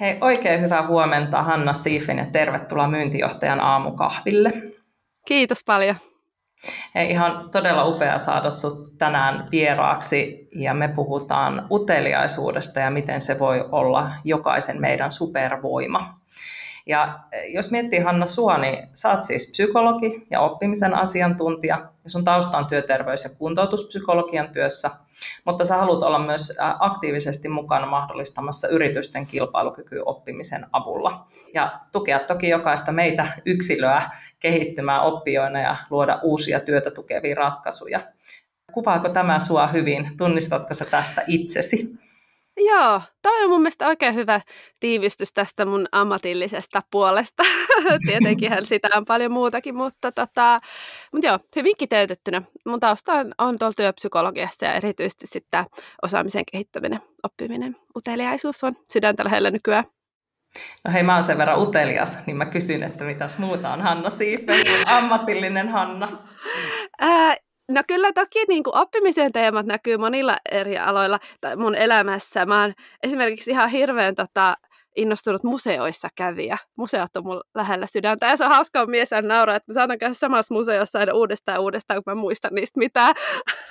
Hei, oikein hyvää huomenta Hanna Siifen ja tervetuloa myyntijohtajan aamukahville. Kiitos paljon. Hei, ihan todella upea saada sinut tänään vieraaksi ja me puhutaan uteliaisuudesta ja miten se voi olla jokaisen meidän supervoima. Ja eh, jos miettii Hanna sua, niin sä oot siis psykologi ja oppimisen asiantuntija ja sun tausta on työterveys- ja kuntoutuspsykologian työssä, mutta sä haluat olla myös aktiivisesti mukana mahdollistamassa yritysten kilpailukyky oppimisen avulla ja tukea toki jokaista meitä yksilöä kehittymään oppijoina ja luoda uusia työtä tukevia ratkaisuja. Kuvaako tämä sua hyvin? Tunnistatko sä tästä itsesi? Joo, toi on mun mielestä oikein hyvä tiivistys tästä mun ammatillisesta puolesta. Tietenkin sitä on paljon muutakin, mutta, tota, mutta joo, hyvin kiteytettynä. Mun tausta on, on tuolla työpsykologiassa ja erityisesti sitten osaamisen kehittäminen, oppiminen, uteliaisuus on sydäntä lähellä nykyään. No hei, mä oon sen verran utelias, niin mä kysyn, että mitäs muuta on Hanna Siifen, ammatillinen Hanna? Ää, No kyllä toki niin kuin oppimisen teemat näkyy monilla eri aloilla tai mun elämässä. Mä oon esimerkiksi ihan hirveän tota, innostunut museoissa käviä. Museot on mulla lähellä sydäntä ja se on hauskaa mies nauraa, että mä saatan käydä samassa museossa aina uudestaan ja uudestaan, kun mä muistan niistä mitään.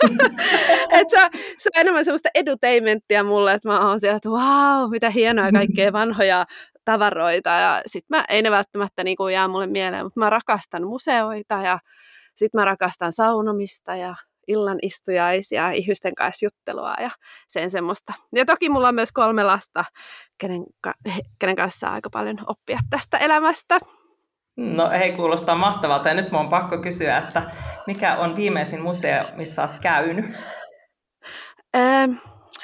Et se, on, se on enemmän semmoista edutainmenttia mulle, että mä oon siellä, että wow, mitä hienoja kaikkea vanhoja tavaroita ja sit mä, ei ne välttämättä niin kuin jää mulle mieleen, mutta mä rakastan museoita ja sitten mä rakastan saunomista ja illan istujaisia, ihmisten kanssa juttelua ja sen semmoista. Ja toki mulla on myös kolme lasta, kenen, kenen kanssa saa aika paljon oppia tästä elämästä. No hei, kuulostaa mahtavalta. Ja nyt mun on pakko kysyä, että mikä on viimeisin museo, missä olet käynyt?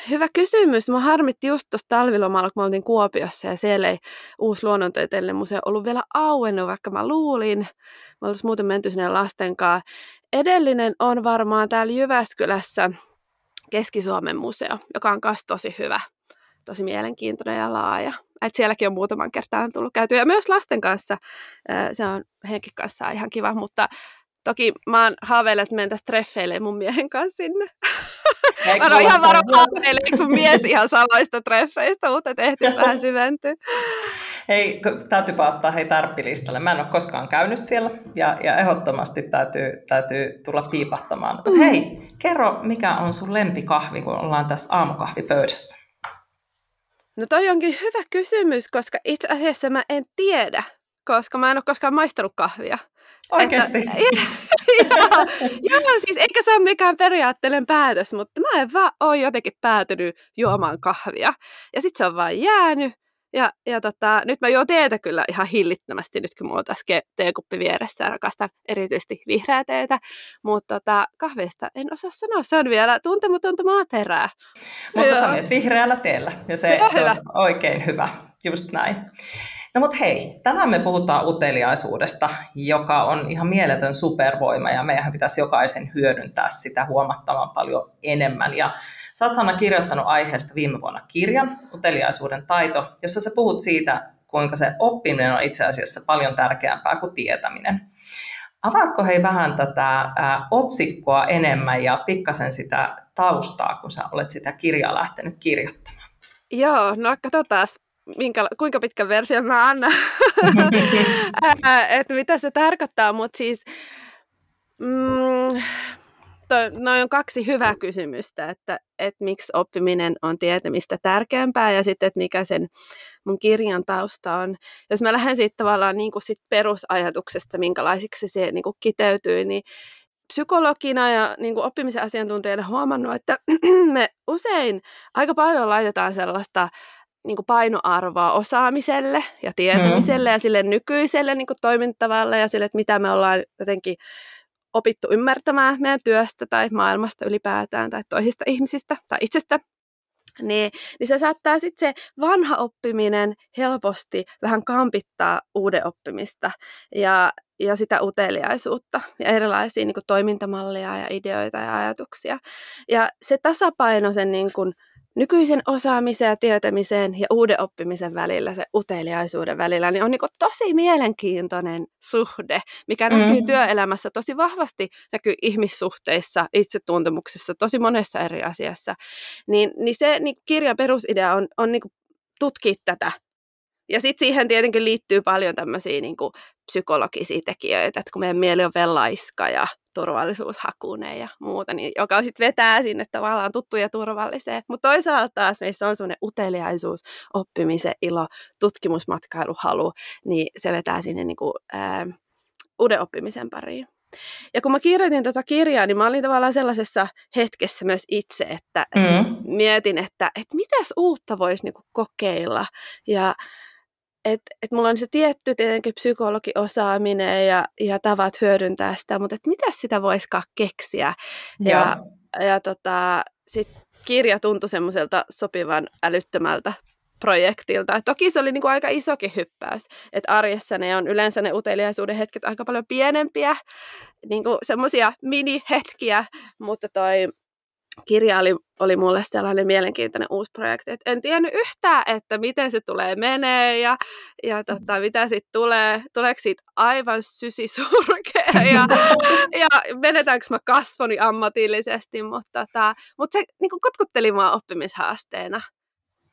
Hyvä kysymys. Mä harmitti just tuossa talvilomalla, kun mä oltiin Kuopiossa ja siellä ei uusi luonnontieteellinen museo ollut vielä auennut, vaikka mä luulin. Me oltaisiin muuten menty sinne lasten kanssa. Edellinen on varmaan täällä Jyväskylässä Keski-Suomen museo, joka on myös tosi hyvä, tosi mielenkiintoinen ja laaja. Et sielläkin on muutaman kertaan tullut käytyä. Ja myös lasten kanssa, se on henkin kanssa ihan kiva, mutta Toki mä oon haaveillut, että mentäisiin treffeille mun miehen kanssa sinne. mä oon ihan varo haaveileeko mun mies ihan samoista treffeistä, mutta tehtiin vähän syventyä. Hei, täytyy ottaa hei tarppilistalle. Mä en ole koskaan käynyt siellä ja, ja ehdottomasti täytyy, täytyy tulla piipahtamaan. Mm. hei, kerro, mikä on sun lempikahvi, kun ollaan tässä aamukahvipöydässä? No toi onkin hyvä kysymys, koska itse asiassa mä en tiedä, koska mä en ole koskaan maistanut kahvia. Oikeasti? Että, joo, joo, siis eikä se ole mikään periaatteellinen päätös, mutta mä en vaan ole jotenkin päätynyt juomaan kahvia. Ja sitten se on vaan jäänyt. Ja, ja tota, nyt mä juon teetä kyllä ihan hillittömästi, nyt kun mulla on tässä teekuppi vieressä ja rakastan erityisesti vihreää teetä. Mutta tota, kahvista en osaa sanoa, se on vielä tuntematonta maaperää. Mutta sä vihreällä teellä ja se, se, on, se hyvä. on oikein hyvä, just näin. No mutta hei, tänään me puhutaan uteliaisuudesta, joka on ihan mieletön supervoima ja meidän pitäisi jokaisen hyödyntää sitä huomattavan paljon enemmän. Ja sä oot Hanna kirjoittanut aiheesta viime vuonna kirjan, Uteliaisuuden taito, jossa sä puhut siitä, kuinka se oppiminen on itse asiassa paljon tärkeämpää kuin tietäminen. Avaatko hei vähän tätä ää, otsikkoa enemmän ja pikkasen sitä taustaa, kun sä olet sitä kirjaa lähtenyt kirjoittamaan? Joo, no katsotaan minkä, kuinka pitkä versio mä annan, että mitä se tarkoittaa, mutta siis mm, toi, noin on kaksi hyvää kysymystä, että, että miksi oppiminen on tietämistä tärkeämpää ja sitten, että mikä sen mun kirjan tausta on. Jos mä lähden siitä tavallaan niin kuin sit perusajatuksesta, minkälaisiksi se niin kuin kiteytyy, niin psykologina ja niin kuin oppimisen asiantuntijana huomannut, että me usein aika paljon laitetaan sellaista niin kuin painoarvoa osaamiselle ja tietämiselle mm. ja sille nykyiselle niin kuin toimintavalle ja sille, että mitä me ollaan jotenkin opittu ymmärtämään meidän työstä tai maailmasta ylipäätään tai toisista ihmisistä tai itsestä. niin, niin se saattaa sitten se vanha oppiminen helposti vähän kampittaa uuden oppimista ja, ja sitä uteliaisuutta ja erilaisia niin kuin, toimintamalleja ja ideoita ja ajatuksia. Ja se tasapaino sen niin kuin, nykyisen osaamisen ja tietämisen ja uuden oppimisen välillä, se uteliaisuuden välillä, niin on niin tosi mielenkiintoinen suhde, mikä mm. näkyy työelämässä tosi vahvasti, näkyy ihmissuhteissa, itsetuntemuksessa, tosi monessa eri asiassa. Niin, niin se niin kirjan perusidea on, on niin tutkia tätä ja sitten siihen tietenkin liittyy paljon tämmöisiä niin psykologisia tekijöitä, että kun meidän mieli on vielä laiska ja turvallisuushakunen ja muuta, niin joka sitten vetää sinne tavallaan tuttuun ja turvalliseen. Mutta toisaalta taas meissä on semmoinen uteliaisuus, oppimisen ilo, tutkimusmatkailuhalu, niin se vetää sinne niin kuin, ää, uuden oppimisen pariin. Ja kun mä kirjoitin tätä kirjaa, niin mä olin tavallaan sellaisessa hetkessä myös itse, että, mm. mietin, että, että mitäs uutta voisi niinku kokeilla. Ja että et mulla on se tietty tietenkin psykologiosaaminen ja, ja tavat hyödyntää sitä, mutta että mitä sitä voisikaan keksiä. Ja, ja, ja tota, sitten kirja tuntui semmoiselta sopivan älyttömältä projektilta. Et toki se oli niinku aika isokin hyppäys, että arjessa ne on yleensä ne uteliaisuuden hetket aika paljon pienempiä, niinku semmoisia mini-hetkiä, mutta toi kirja oli, oli mulle sellainen mielenkiintoinen uusi projekti, että en tiennyt yhtään, että miten se tulee menee ja, ja tota, mitä siitä tulee, tuleeko siitä aivan sysisurkea ja, ja menetäänkö mä kasvoni ammatillisesti, mutta, tota, mutta se niin kutkutteli mua oppimishaasteena.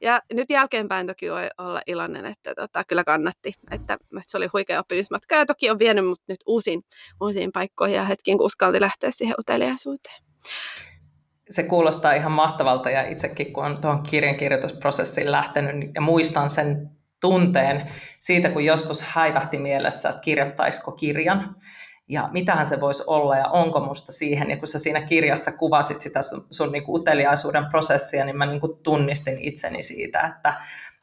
Ja nyt jälkeenpäin toki voi olla iloinen, että tota, kyllä kannatti, että, että se oli huikea oppimismatka ja toki on vienyt mut nyt uusiin, uusiin paikkoihin ja hetkiin, kun uskalti lähteä siihen uteliaisuuteen se kuulostaa ihan mahtavalta ja itsekin kun on tuohon kirjankirjoitusprosessiin lähtenyt niin- ja muistan sen tunteen siitä, kun joskus häivähti mielessä, että kirjoittaisiko kirjan ja mitähän se voisi olla ja onko musta siihen. Ja kun sä siinä kirjassa kuvasit sitä sun, sun niin uteliaisuuden prosessia, niin mä niin tunnistin itseni siitä, että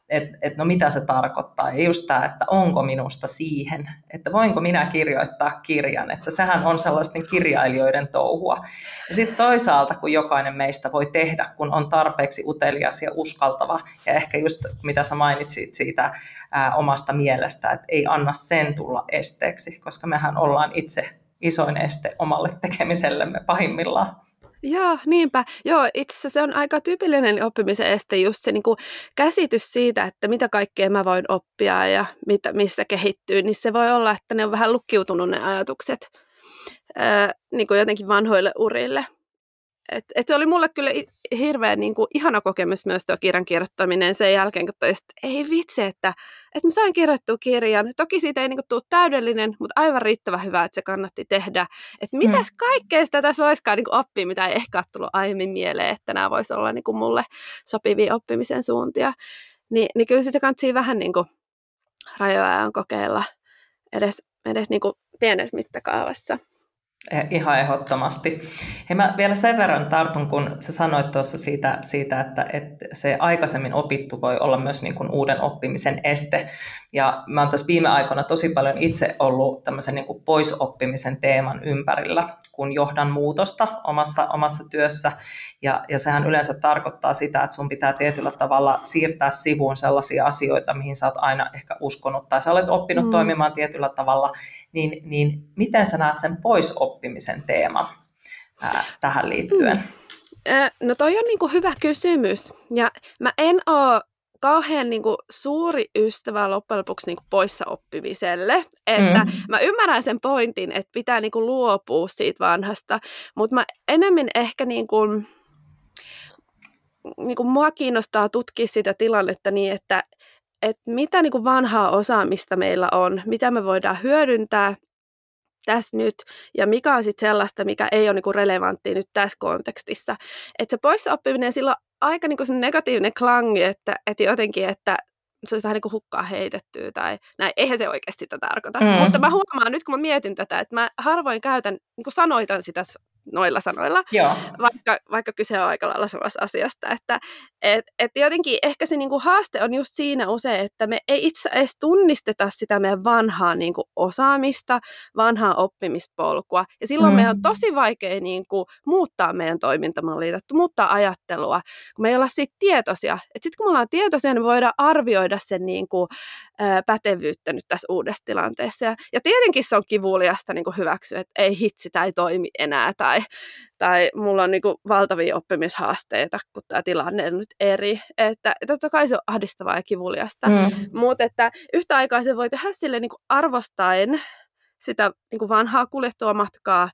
että et no mitä se tarkoittaa. Ja just tämä, että onko minusta siihen, että voinko minä kirjoittaa kirjan, että sehän on sellaisten kirjailijoiden touhua. Ja sitten toisaalta, kun jokainen meistä voi tehdä, kun on tarpeeksi utelias ja uskaltava, ja ehkä just mitä sä mainitsit siitä ää, omasta mielestä, että ei anna sen tulla esteeksi, koska mehän ollaan itse isoin este omalle tekemisellemme pahimmillaan. Joo, niinpä. Joo, itse asiassa se on aika tyypillinen oppimisen este just se niin kuin käsitys siitä, että mitä kaikkea mä voin oppia ja mitä, missä kehittyy, niin se voi olla, että ne on vähän lukkiutunut ne ajatukset ää, niin kuin jotenkin vanhoille urille. Et, et se oli mulle kyllä hirveän niin kuin, ihana kokemus myös tuo kirjan kirjoittaminen sen jälkeen, kun toi, että ei vitsi, että, että mä sain kirjoittua kirjan. Toki siitä ei niin kuin, tule täydellinen, mutta aivan riittävän hyvä, että se kannatti tehdä. Että mitäs hmm. kaikkea sitä tässä voisikaan niin kuin, oppia, mitä ei ehkä ole tullut aiemmin mieleen, että nämä voisi olla niin kuin, mulle sopivia oppimisen suuntia. Ni, niin kyllä sitä kannattaa vähän niin kuin, rajoja kokeilla edes, edes niin kuin, pienessä mittakaavassa. Eh, ihan ehdottomasti. Hei, mä vielä sen verran tartun, kun sä sanoit tuossa siitä, siitä että, että se aikaisemmin opittu voi olla myös niin kuin uuden oppimisen este. Ja mä oon tässä viime aikoina tosi paljon itse ollut tämmöisen niin kuin poisoppimisen teeman ympärillä, kun johdan muutosta omassa, omassa työssä. Ja, ja sehän yleensä tarkoittaa sitä, että sun pitää tietyllä tavalla siirtää sivuun sellaisia asioita, mihin sä oot aina ehkä uskonut tai sä olet oppinut mm. toimimaan tietyllä tavalla. Niin, niin miten sä näet sen poisoppimisen teeman ää, tähän liittyen? Mm. No toi on niinku hyvä kysymys. Ja mä en ole kauhean niin kuin, suuri ystävä loppujen lopuksi niin kuin, poissa oppimiselle. Että mm. mä ymmärrän sen pointin, että pitää niin kuin, luopua siitä vanhasta, mutta mä enemmän ehkä niin kuin, niin kuin, mua kiinnostaa tutkia sitä tilannetta niin, että, että mitä niin kuin, vanhaa osaamista meillä on, mitä me voidaan hyödyntää tässä nyt, ja mikä on sitten sellaista, mikä ei ole niinku relevanttia nyt tässä kontekstissa. Että se poissa oppiminen silloin aika niin kuin negatiivinen klangi, että, että jotenkin, että se olisi vähän niin kuin hukkaa heitettyä tai näin. Eihän se oikeasti sitä tarkoita. Mm. Mutta mä huomaan nyt, kun mä mietin tätä, että mä harvoin käytän, niin kuin sanoitan sitä noilla sanoilla, Joo. Vaikka, vaikka kyse on aika lailla samasta asiasta. Että et, et jotenkin ehkä se niinku haaste on just siinä usein, että me ei itse edes tunnisteta sitä meidän vanhaa niinku osaamista, vanhaa oppimispolkua. Ja silloin mm. meidän on tosi vaikea niinku muuttaa meidän toimintamallia, muuttaa ajattelua, kun me ei olla siitä tietoisia. Sitten kun me ollaan tietoisia, niin me voidaan arvioida sen niinku, ää, pätevyyttä nyt tässä uudessa tilanteessa. Ja, ja tietenkin se on kivuliasta niinku hyväksyä, että ei hitsi, tämä ei toimi enää, tai, tai mulla on niinku valtavia oppimishaasteita, kun tämä tilanne on nyt eri. Että totta kai se on ahdistavaa ja kivuliasta, mm. mutta että yhtä aikaa se voi tehdä sille niinku arvostaen sitä niinku vanhaa kuljettua matkaa,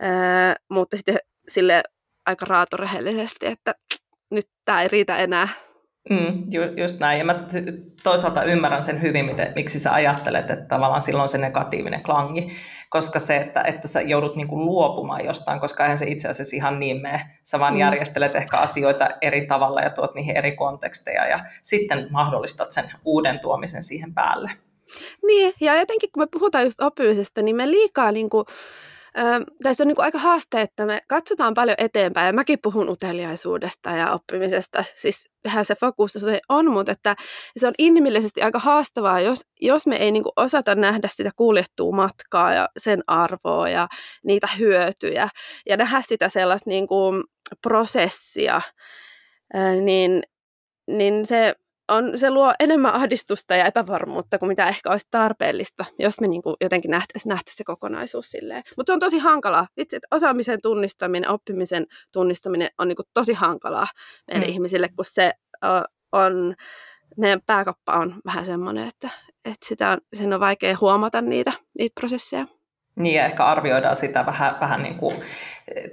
ää, mutta sitten sille aika raatorehellisesti, että nyt tämä ei riitä enää. Mm, ju, just näin. Ja mä toisaalta ymmärrän sen hyvin, miten, miksi sä ajattelet, että tavallaan silloin se negatiivinen klangi. Koska se, että, että sä joudut niinku luopumaan jostain, koska eihän se itse asiassa ihan niin mene. Sä vaan mm. järjestelet ehkä asioita eri tavalla ja tuot niihin eri konteksteja ja sitten mahdollistat sen uuden tuomisen siihen päälle. Niin, ja jotenkin kun me puhutaan just oppimisesta, niin me liikaa niin kuin, tässä on niin aika haaste, että me katsotaan paljon eteenpäin, ja mäkin puhun uteliaisuudesta ja oppimisesta, siis tähän se fokus se on, mutta että se on inhimillisesti aika haastavaa, jos, jos me ei niin osata nähdä sitä kuljettua matkaa ja sen arvoa ja niitä hyötyjä, ja nähdä sitä sellaista niin prosessia, niin, niin se on, se luo enemmän ahdistusta ja epävarmuutta kuin mitä ehkä olisi tarpeellista, jos me niin kuin jotenkin nähtäisiin nähtä se kokonaisuus silleen. Mutta se on tosi hankalaa. Itse osaamisen tunnistaminen, oppimisen tunnistaminen on niin kuin tosi hankalaa meidän mm. ihmisille, kun se on, meidän pääkoppa on vähän semmoinen, että, että sitä on, sen on vaikea huomata niitä, niitä prosesseja. Niin, ja ehkä arvioidaan sitä vähän, vähän niin kuin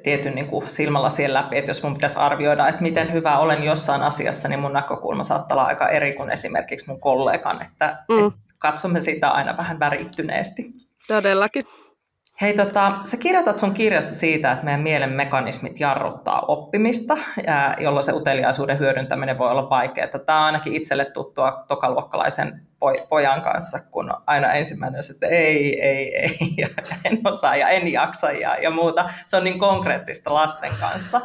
tietyn niin kuin silmälasien läpi, että jos mun pitäisi arvioida, että miten hyvä olen jossain asiassa, niin mun näkökulma saattaa olla aika eri kuin esimerkiksi mun kollegan, että, mm. että katsomme sitä aina vähän värittyneesti. Todellakin. Hei, tota, sä kirjoitat sun kirjassa siitä, että meidän mielen mekanismit jarruttaa oppimista, jolloin se uteliaisuuden hyödyntäminen voi olla vaikeaa. Tämä on ainakin itselle tuttua tokaluokkalaisen pojan kanssa, kun aina ensimmäinen on, että ei, ei, ei, ja en osaa ja en jaksa ja, ja muuta. Se on niin konkreettista lasten kanssa.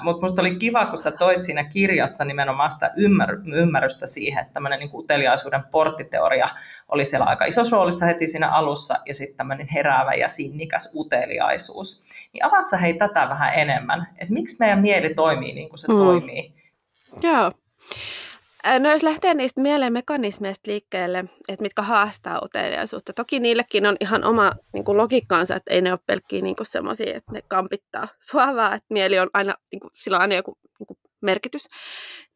Mutta minusta oli kiva, kun sä toit siinä kirjassa nimenomaan sitä ymmär- ymmärrystä siihen, että tämmöinen niin uteliaisuuden porttiteoria oli siellä aika isossa roolissa heti siinä alussa, ja sitten tämmöinen heräävä ja sinnikäs uteliaisuus. Niin avaat sä hei tätä vähän enemmän, että miksi meidän mieli toimii niin kuin se mm. toimii? Joo. No jos lähtee niistä mielen mekanismeista liikkeelle, että mitkä haastaa uteliaisuutta. Toki niillekin on ihan oma niin kuin logiikkaansa, että ei ne ole pelkkiä niin semmoisia, että ne kampittaa suovaa, että mieli on aina, niin kuin, sillä on aina joku niin kuin merkitys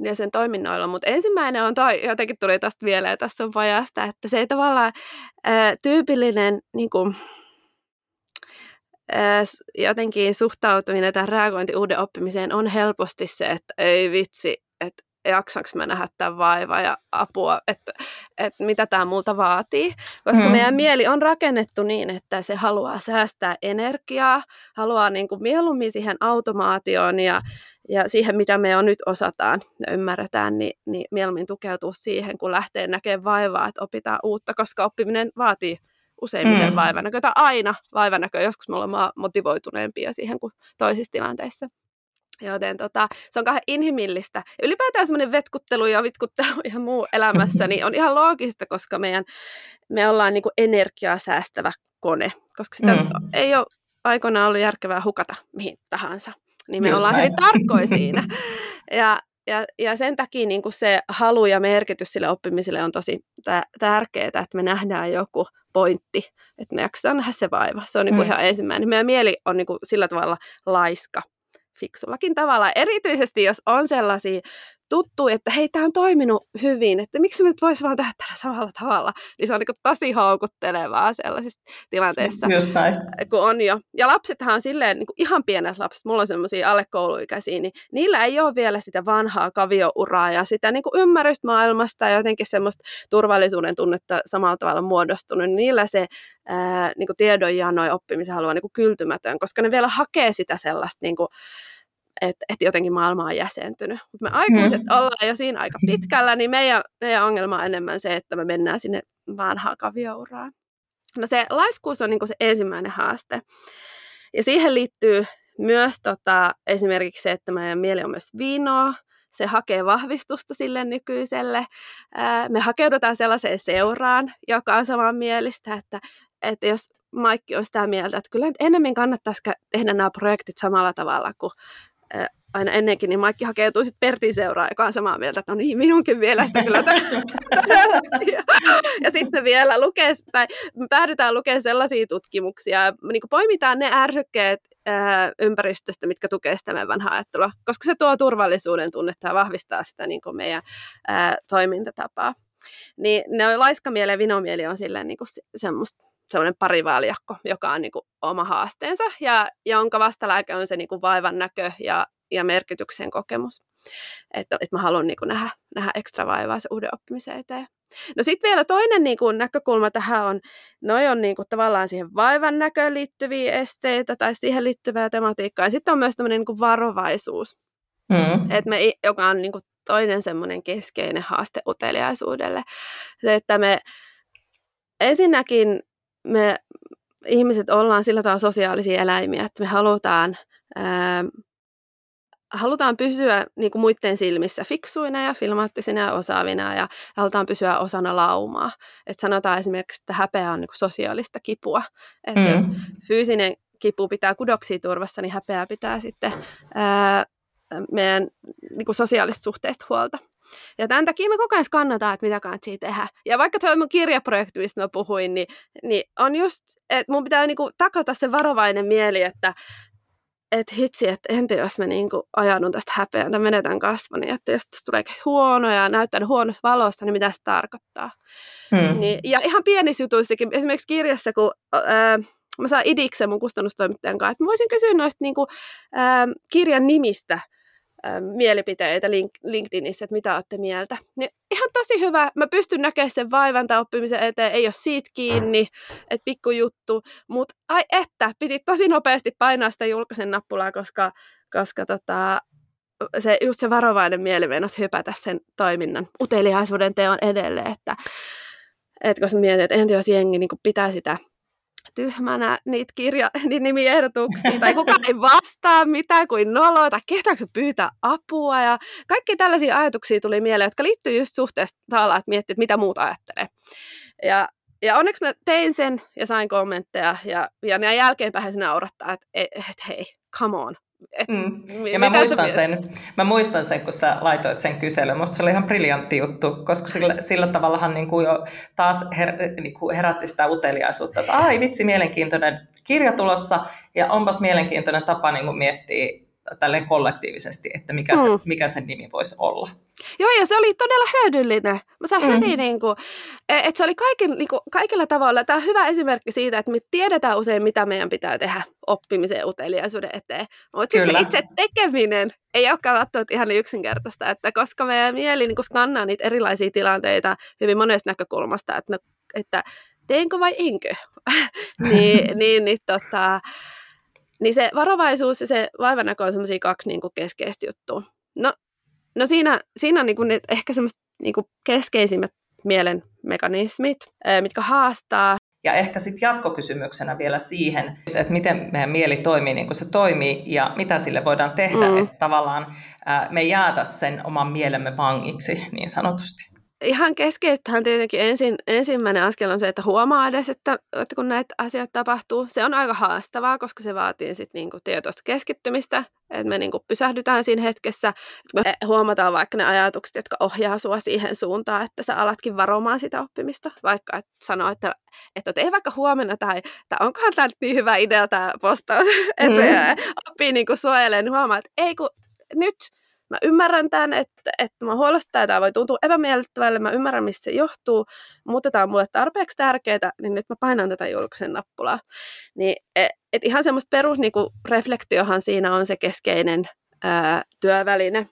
ja sen toiminnoilla. Mutta ensimmäinen on toi, jotenkin tuli tästä vielä tässä on pajasta, että se ei tavallaan ää, tyypillinen niin kuin, ää, jotenkin suhtautuminen tai reagointi uuden oppimiseen on helposti se, että ei vitsi, että jaksaks mä nähdä tämän vaivaa ja apua, että, että mitä tämä multa vaatii. Koska mm. meidän mieli on rakennettu niin, että se haluaa säästää energiaa, haluaa niin kuin mieluummin siihen automaatioon ja, ja siihen, mitä me jo nyt osataan ja ymmärretään, niin, niin mieluummin tukeutuu siihen, kun lähtee näkemään vaivaa, että opitaan uutta, koska oppiminen vaatii useimmiten mm. vaivanäköä, tai aina vaivanäköä, joskus me ollaan motivoituneempia siihen kuin toisissa tilanteissa. Joten tota, se on kauhean inhimillistä. Ylipäätään semmoinen vetkuttelu ja vitkuttelu ja muu elämässä niin on ihan loogista, koska meidän, me ollaan niin kuin energiaa säästävä kone, koska sitä mm. ei ole aikoinaan ollut järkevää hukata mihin tahansa. Niin me Just ollaan näin. hyvin tarkkoja siinä. Ja, ja, ja sen takia niin kuin se halu ja merkitys sille oppimiselle on tosi tärkeää, että me nähdään joku pointti, että me jaksetaan nähdä se vaiva. Se on niin kuin mm. ihan ensimmäinen. Meidän mieli on niin kuin sillä tavalla laiska fiksullakin tavalla. Erityisesti jos on sellaisia tuttu, että hei, tämä on toiminut hyvin, että miksi me nyt voisi vaan tehdä tällä samalla tavalla, niin se on niin tosi houkuttelevaa sellaisissa tilanteissa, Just näin. kun on jo. Ja lapsethan on silleen, niin ihan pienet lapset, mulla on semmoisia alle kouluikäisiä, niin niillä ei ole vielä sitä vanhaa kaviouraa ja sitä niin kuin ymmärrystä maailmasta ja jotenkin semmoista turvallisuuden tunnetta samalla tavalla muodostunut, niin niillä se ää, niin tiedonjano ja oppimisen haluaa niin kyltymätön, koska ne vielä hakee sitä sellaista niin kuin, että et jotenkin maailma on jäsentynyt. Mutta me aikuiset mm. ollaan jo siinä aika pitkällä, niin meidän, meidän ongelma on enemmän se, että me mennään sinne vanhaan kaviouraan. No se laiskuus on niin se ensimmäinen haaste. Ja siihen liittyy myös tota, esimerkiksi se, että meidän mieli on myös vinoa, se hakee vahvistusta sille nykyiselle. Me hakeudutaan sellaiseen seuraan, joka on samanmielistä, että, että jos Maikki on sitä mieltä, että kyllä enemmän kannattaisi tehdä nämä projektit samalla tavalla kuin aina ennenkin, niin Maikki hakeutuu sitten Pertin seuraan, joka on samaa mieltä, että no niin, minunkin mielestä kyllä ja, ja sitten vielä lukee, tai me päädytään lukemaan sellaisia tutkimuksia, niin poimitaan ne ärsykkeet ää, ympäristöstä, mitkä tukee sitä meidän vanhaa ajattelua, koska se tuo turvallisuuden tunnetta ja vahvistaa sitä niin kuin meidän ää, toimintatapaa. Niin ne on laiskamieli ja vinomieli on silleen niin kuin semmoista semmoinen parivaaljakko, joka on niin kuin oma haasteensa ja jonka vastalääke on se niin kuin vaivan näkö ja ja merkityksen kokemus. Että, että mä haluan niin kuin nähdä, nähdä ekstra vaivaa se uuden oppimisen eteen. No sitten vielä toinen niin kuin, näkökulma tähän on, noi on niin kuin, tavallaan siihen vaivan näköön liittyviä esteitä tai siihen liittyvää tematiikkaa. Ja sitten on myös tämmöinen niin kuin varovaisuus, mm. Et me, joka on niin kuin, toinen semmoinen keskeinen haaste uteliaisuudelle. Se, että me ensinnäkin me ihmiset ollaan sillä tavalla sosiaalisia eläimiä, että me halutaan ää, halutaan pysyä niin kuin muiden silmissä fiksuina ja filmaattisina ja osaavina ja halutaan pysyä osana laumaa. Et sanotaan esimerkiksi, että häpeä on niin kuin sosiaalista kipua. Että mm. jos fyysinen kipu pitää kudoksia turvassa, niin häpeä pitää sitten ää, meidän niin kuin sosiaalista suhteista huolta. Ja tämän takia me koko ajan kannataan, että mitä kannattaa tehdä. Ja vaikka on mun kirjaprojekti, mistä mä puhuin, niin, niin on just, että mun pitää niinku takata se varovainen mieli, että että hitsi, että entä jos mä niinku ajanut tästä häpeän tai menetän kasvoni, että jos tästä tulee huono ja näyttää huonossa valossa, niin mitä se tarkoittaa. Hmm. Niin, ja ihan pienissä jutuissakin, esimerkiksi kirjassa, kun ää, mä saan idiksen mun kustannustoimittajan kanssa, että mä voisin kysyä noista niinku, ää, kirjan nimistä, mielipiteitä link, LinkedInissä, että mitä olette mieltä. Niin ihan tosi hyvä. Mä pystyn näkemään sen vaivan tai oppimisen eteen. Ei ole siitä kiinni, että pikku juttu. Mutta ai että, piti tosi nopeasti painaa sitä julkaisen nappulaa, koska, koska tota, se, just se varovainen mieli meinasi hypätä sen toiminnan uteliaisuuden teon edelleen. Että, että koska mietin, että entä jos jengi niin pitää sitä tyhmänä niitä, kirja, niitä nimiehdotuksia, tai kukaan ei vastaa mitään kuin noloa, tai kehtaanko pyytää apua, ja kaikki tällaisia ajatuksia tuli mieleen, jotka liittyy just suhteesta tavallaan, että miettii, että mitä muut ajattelee. Ja, ja onneksi mä tein sen ja sain kommentteja, ja, ja ne jälkeenpäin se naurattaa, että et, et, hei, come on, et, mm. Ja mä muistan, sen, mä muistan sen, kun sä laitoit sen kyselyn. Musta se oli ihan briljantti juttu, koska sillä, sillä tavallahan niin kuin jo taas her, niin kuin herätti sitä uteliaisuutta, että ai vitsi, mielenkiintoinen kirja tulossa ja onpas mielenkiintoinen tapa niin kuin miettiä tälleen kollektiivisesti, että mikä, se, mm. mikä sen nimi voisi olla. Joo, ja se oli todella hyödyllinen. Mä sain mm. hyvin, niin kuin, e, että se oli kaikin, niin kuin, kaikilla tavalla. Tämä on hyvä esimerkki siitä, että me tiedetään usein, mitä meidän pitää tehdä oppimisen uteliaisuuden eteen. Mutta sitten se itse tekeminen ei olekaan välttämättä ihan niin yksinkertaista, että koska meidän mieli niin skannaa niitä erilaisia tilanteita hyvin monesta näkökulmasta, että, no, että teenkö vai enkö, niin, niin, niin tota, niin se varovaisuus ja se vaivanäkö on semmoisia kaksi niin kuin keskeistä juttua. No, no siinä, siinä on niin kuin ehkä semmoiset niin kuin keskeisimmät mielen mekanismit, mitkä haastaa. Ja ehkä sitten jatkokysymyksenä vielä siihen, että miten meidän mieli toimii niin kuin se toimii ja mitä sille voidaan tehdä, mm. että tavallaan me ei jäätä sen oman mielemme vangiksi niin sanotusti ihan keskeistähän tietenkin ensin, ensimmäinen askel on se, että huomaa edes, että, että kun näitä asioita tapahtuu. Se on aika haastavaa, koska se vaatii sit niinku tietoista keskittymistä, että me niinku pysähdytään siinä hetkessä, että me huomataan vaikka ne ajatukset, jotka ohjaa sua siihen suuntaan, että sä alatkin varomaan sitä oppimista, vaikka et sanoo, että, että tee vaikka huomenna tai että onkohan tämä niin hyvä idea tämä postaus, että mm. oppii niinku suojelemaan, niin huomaa, että ei kun nyt mä ymmärrän tämän, että, että mä huolostaa, tämä voi tuntua epämiellyttävälle, mä ymmärrän, mistä se johtuu, mutta tämä on mulle tarpeeksi tärkeää, niin nyt mä painan tätä julkisen nappulaa. Niin, et, et ihan semmoista perus niin reflektiohan siinä on se keskeinen ää, työväline.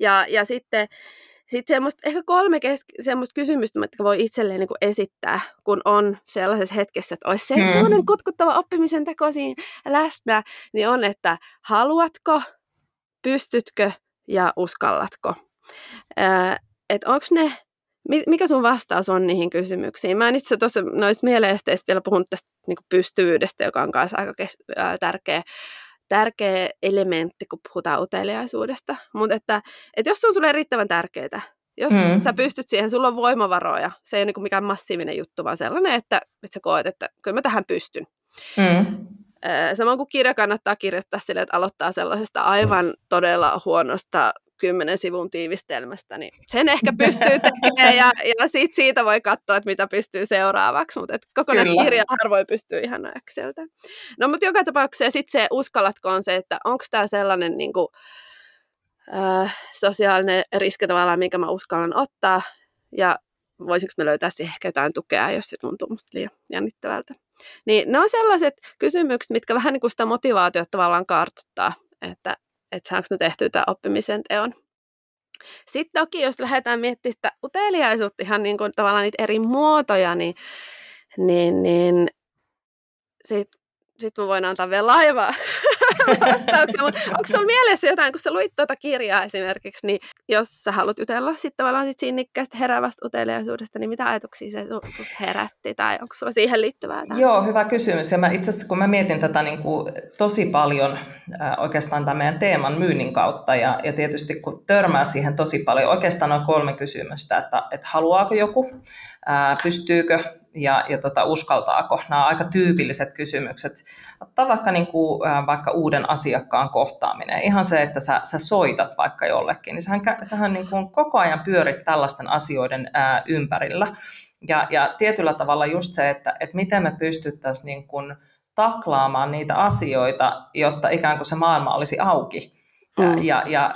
Ja, ja sitten sitten semmoista, ehkä kolme kesk- semmoista kysymystä, mitkä voi itselleen niin esittää, kun on sellaisessa hetkessä, että olisi se hmm. semmoinen kutkuttava oppimisen teko siinä läsnä, niin on, että haluatko, pystytkö ja uskallatko. Että onko ne mikä sun vastaus on niihin kysymyksiin? Mä en itse tuossa noissa mieleesteissä vielä puhunut tästä niin pystyvyydestä, joka on myös aika kes- ää, tärkeä, tärkeä elementti, kun puhutaan uteliaisuudesta. Mutta että, että jos se on sulle riittävän tärkeää, jos mm. sä pystyt siihen, sulla on voimavaroja, se ei ole niin mikään massiivinen juttu, vaan sellainen, että, että sä koet, että kyllä mä tähän pystyn. Mm. Samoin kuin kirja kannattaa kirjoittaa sille, että aloittaa sellaisesta aivan todella huonosta kymmenen sivun tiivistelmästä, niin sen ehkä pystyy tekemään ja, ja sit siitä voi katsoa, että mitä pystyy seuraavaksi, mutta kokonainen kirja harvoin pystyy ihan äkseltä. No mutta joka tapauksessa sitten se uskallatko on se, että onko tämä sellainen niin kuin, äh, sosiaalinen riski tavallaan, minkä mä uskallan ottaa ja voisiko me löytää siihen ehkä jotain tukea, jos se tuntuu musta liian jännittävältä. Niin ne on sellaiset kysymykset, mitkä vähän niin kuin sitä motivaatiota tavallaan kartoittaa, että että saanko me tehtyä tämän oppimisen teon. Sitten toki, jos lähdetään miettimään sitä uteliaisuutta, ihan niin kuin tavallaan niitä eri muotoja, niin, niin, niin sitten sit mä voin antaa vielä laivaa vastauksia, mutta onko sulla mielessä jotain, kun sä luit tuota kirjaa esimerkiksi, niin jos sä haluat jutella sitten tavallaan sit sinnikkäästä heräävästä uteliaisuudesta, niin mitä ajatuksia se sus herätti, tai onko sulla siihen liittyvää? Tämän? Joo, hyvä kysymys, ja itse asiassa kun mä mietin tätä niin kuin tosi paljon äh, oikeastaan tämän meidän teeman myynnin kautta, ja, ja tietysti kun törmää siihen tosi paljon, oikeastaan on kolme kysymystä, että, että haluaako joku, ää, pystyykö ja, ja tota, uskaltaako. Nämä aika tyypilliset kysymykset. Ottaa vaikka, niin kuin, vaikka uuden asiakkaan kohtaaminen. Ihan se, että sä, sä soitat vaikka jollekin, niin sähän, sähän niin kuin koko ajan pyörit tällaisten asioiden ää, ympärillä. Ja, ja tietyllä tavalla just se, että, että miten me pystyttäisiin niin kuin taklaamaan niitä asioita, jotta ikään kuin se maailma olisi auki mm. ja, ja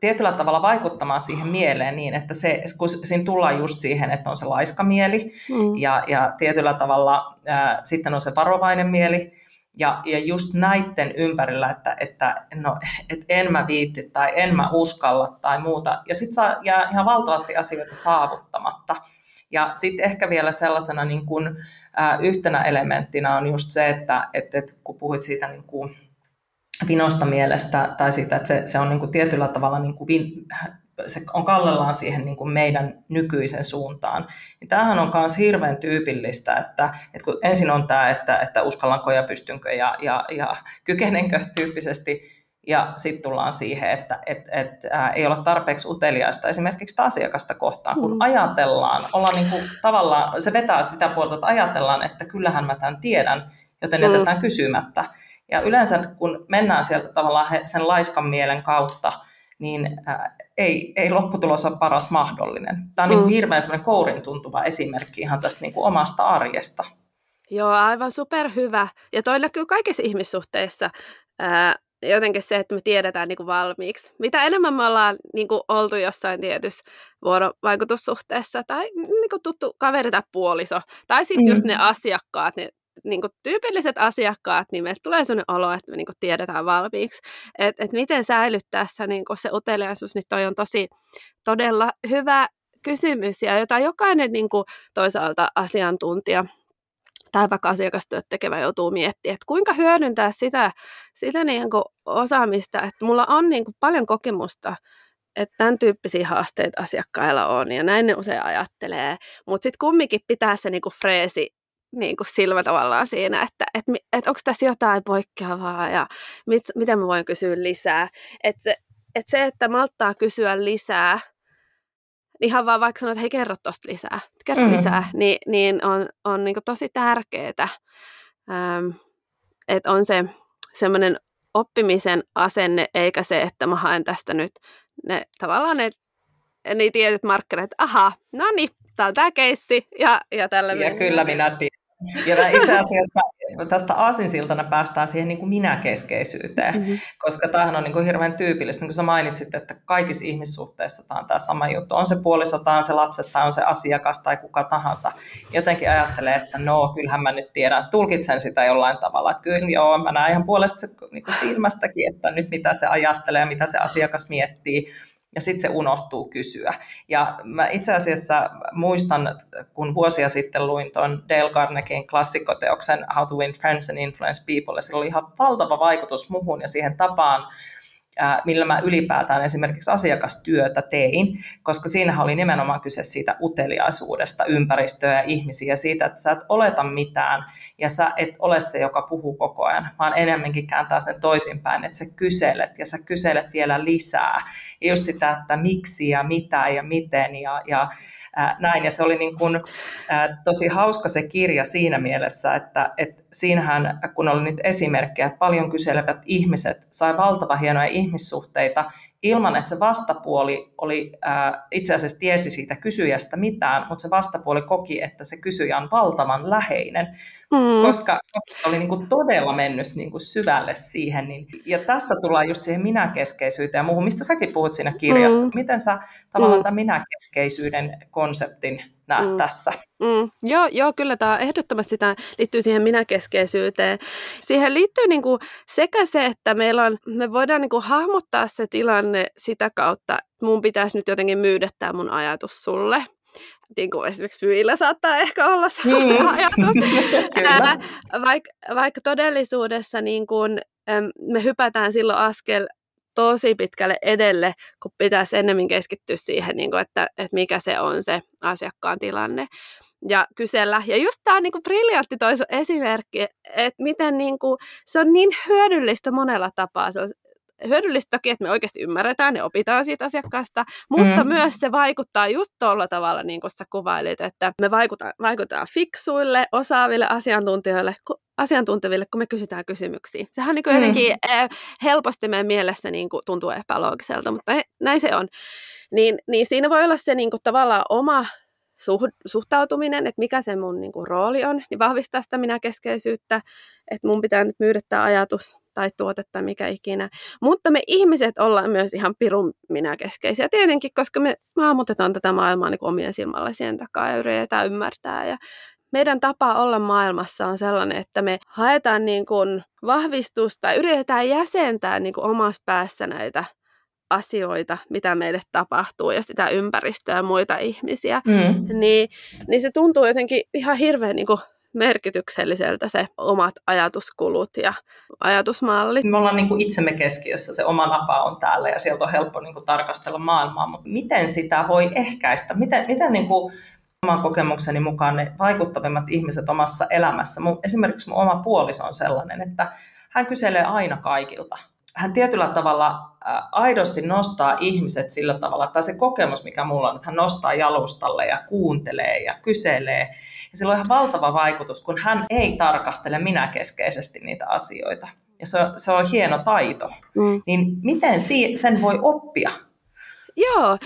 tietyllä tavalla vaikuttamaan siihen mieleen niin, että se, kun siinä tullaan just siihen, että on se laiska mieli mm. ja, ja tietyllä tavalla ää, sitten on se varovainen mieli, ja, ja just näiden ympärillä, että, että no, et en mä viitti tai en mä uskalla tai muuta. Ja sitten saa jää ihan valtavasti asioita saavuttamatta. Ja sitten ehkä vielä sellaisena niin kun, ää, yhtenä elementtinä on just se, että et, et, kun puhuit siitä niin kun, vinosta mielestä tai siitä, että se, se on niin kuin tietyllä tavalla niin kuin vin, se on kallellaan siihen niin kuin meidän nykyisen suuntaan. Niin tämähän on myös hirveän tyypillistä, että, että kun ensin on tämä, että, että uskallanko ja pystynkö ja, ja, ja kykenenkö tyyppisesti, ja sitten tullaan siihen, että et, et, ää, ei olla tarpeeksi uteliaista esimerkiksi asiakasta kohtaan, kun mm. ajatellaan, ollaan niin kuin, tavallaan, se vetää sitä puolta, että ajatellaan, että kyllähän mä tämän tiedän, joten mm. jätetään kysymättä. Ja yleensä kun mennään sieltä tavallaan sen laiskan mielen kautta, niin ää, ei, ei lopputulos ole paras mahdollinen. Tämä on niin mm. niin hirveän sellainen kourin tuntuva esimerkki ihan tästä niin kuin omasta arjesta. Joo, aivan superhyvä. Ja toi näkyy kaikissa ihmissuhteissa. Ää, jotenkin se, että me tiedetään niin kuin valmiiksi. Mitä enemmän me ollaan niin kuin oltu jossain tietyssä vuorovaikutussuhteessa tai niin kuin tuttu kaveri tai puoliso, tai sitten mm. just ne asiakkaat, niin niin kuin tyypilliset asiakkaat, niin meille tulee sellainen olo, että me niin kuin tiedetään valmiiksi. Että et miten säilyttää se, niin kuin se uteliaisuus, niin toi on tosi todella hyvä kysymys, ja jota jokainen niin kuin toisaalta asiantuntija tai vaikka asiakastyöt tekevä joutuu miettimään, että kuinka hyödyntää sitä, sitä niin kuin osaamista, että mulla on niin kuin paljon kokemusta että tämän tyyppisiä haasteita asiakkailla on ja näin ne usein ajattelee, mutta sitten kumminkin pitää se niinku freesi niin kuin silmä tavallaan siinä, että et, et onko tässä jotain poikkeavaa ja mit, miten mä voin kysyä lisää. Että et se, että malttaa kysyä lisää, ihan vaan vaikka sanoa, että hei kerro tuosta lisää, kerro mm. lisää, niin, niin on, on niin tosi tärkeää. Ähm, että on se semmoinen oppimisen asenne, eikä se, että mä haen tästä nyt ne tavallaan ne, ne tietyt markkerit, että aha, no niin, tämä on tämä keissi ja, ja tällä Ja kyllä minä tiedän. Ja itse asiassa tästä aasinsiltana päästään siihen niin kuin minäkeskeisyyteen, mm-hmm. koska tämähän on niin kuin hirveän tyypillistä, niin kuin sä mainitsit, että kaikissa ihmissuhteissa tämä on tämä sama juttu. On se puoliso, tai on se lapset, tai on se asiakas, tai kuka tahansa. Jotenkin ajattelee, että no, kyllähän mä nyt tiedän, tulkitsen sitä jollain tavalla. Että kyllä joo, mä näen ihan puolesta niin kuin silmästäkin, että nyt mitä se ajattelee, mitä se asiakas miettii ja sitten se unohtuu kysyä. Ja mä itse asiassa muistan, kun vuosia sitten luin tuon Dale Carnegien klassikkoteoksen How to Win Friends and Influence People, ja sillä oli ihan valtava vaikutus muhun ja siihen tapaan millä mä ylipäätään esimerkiksi asiakastyötä tein, koska siinähän oli nimenomaan kyse siitä uteliaisuudesta, ympäristöä ja ihmisiä, siitä, että sä et oleta mitään ja sä et ole se, joka puhuu koko ajan, vaan enemmänkin kääntää sen toisinpäin, että sä kyselet ja sä kyselet vielä lisää. Ja just sitä, että miksi ja mitä ja miten ja, ja näin. Ja se oli niin kuin, tosi hauska se kirja siinä mielessä, että, että siinähän, kun oli niitä esimerkkejä, että paljon kyselevät ihmiset sai valtava hienoja ihmissuhteita ilman, että se vastapuoli oli, ää, itse asiassa tiesi siitä kysyjästä mitään, mutta se vastapuoli koki, että se kysyjä on valtavan läheinen mm. koska, koska se oli niin kuin todella mennyt niin kuin syvälle siihen. Niin, ja tässä tullaan just siihen minäkeskeisyyteen ja muuhun, mistä säkin puhut siinä kirjassa. Mm. Miten sä tavallaan mm. tämän minäkeskeisyyden konseptin näet mm. tässä? Mm. Joo, joo, kyllä tämä ehdottomasti sitä liittyy siihen minäkeskeisyyteen. Siihen liittyy niin kuin sekä se, että meillä on, me voidaan niin kuin hahmottaa se tilanne sitä kautta, mun pitäisi nyt jotenkin myydä tämä mun ajatus sulle niin kuin esimerkiksi pyillä saattaa ehkä olla sama mm. ajatus. Ää, vaikka, vaikka todellisuudessa niin kuin, me hypätään silloin askel tosi pitkälle edelle, kun pitäisi ennemmin keskittyä siihen, niin kuin, että, että mikä se on se asiakkaan tilanne ja kysellä. Ja just tämä on niin kuin briljantti toisu esimerkki, että miten niin kuin, se on niin hyödyllistä monella tapaa. Se on hyödyllistä toki, että me oikeasti ymmärretään ja opitaan siitä asiakkaasta, mutta mm. myös se vaikuttaa just tuolla tavalla, niin kuin sä kuvailit, että me vaikutaan, vaikutaan fiksuille, osaaville asiantuntijoille, asiantunteville, kun me kysytään kysymyksiä. Sehän on niin kuin mm. jotenkin eh, helposti meidän mielessä niin kuin tuntuu epäloogiselta, mutta näin se on. Niin, niin siinä voi olla se niin kuin tavallaan oma suhtautuminen, että mikä se mun niin kuin, rooli on, niin vahvistaa sitä minäkeskeisyyttä, että mun pitää nyt myydä tämä ajatus tai tuote tai mikä ikinä. Mutta me ihmiset ollaan myös ihan pirun minäkeskeisiä tietenkin, koska me hahmotetaan tätä maailmaa niin omien silmällasien takaa ja yritetään ymmärtää. Ja meidän tapa olla maailmassa on sellainen, että me haetaan niin kuin vahvistusta, yritetään jäsentää niin kuin omassa päässä näitä asioita, mitä meille tapahtuu ja sitä ympäristöä ja muita ihmisiä, mm. niin, niin se tuntuu jotenkin ihan hirveän niin kuin merkitykselliseltä se omat ajatuskulut ja ajatusmallit. Me ollaan niin kuin itsemme keskiössä, se oma napa on täällä ja sieltä on helppo niin kuin tarkastella maailmaa, mutta miten sitä voi ehkäistä? Miten, miten niin kuin oman kokemukseni mukaan ne vaikuttavimmat ihmiset omassa elämässä, mun, esimerkiksi mun oma puoliso on sellainen, että hän kyselee aina kaikilta. Hän tietyllä tavalla aidosti nostaa ihmiset sillä tavalla, tai se kokemus, mikä mulla on, että hän nostaa jalustalle ja kuuntelee ja kyselee, ja sillä on ihan valtava vaikutus, kun hän ei tarkastele minäkeskeisesti niitä asioita. Ja se on, se on hieno taito. Mm. Niin miten sen voi oppia? Joo,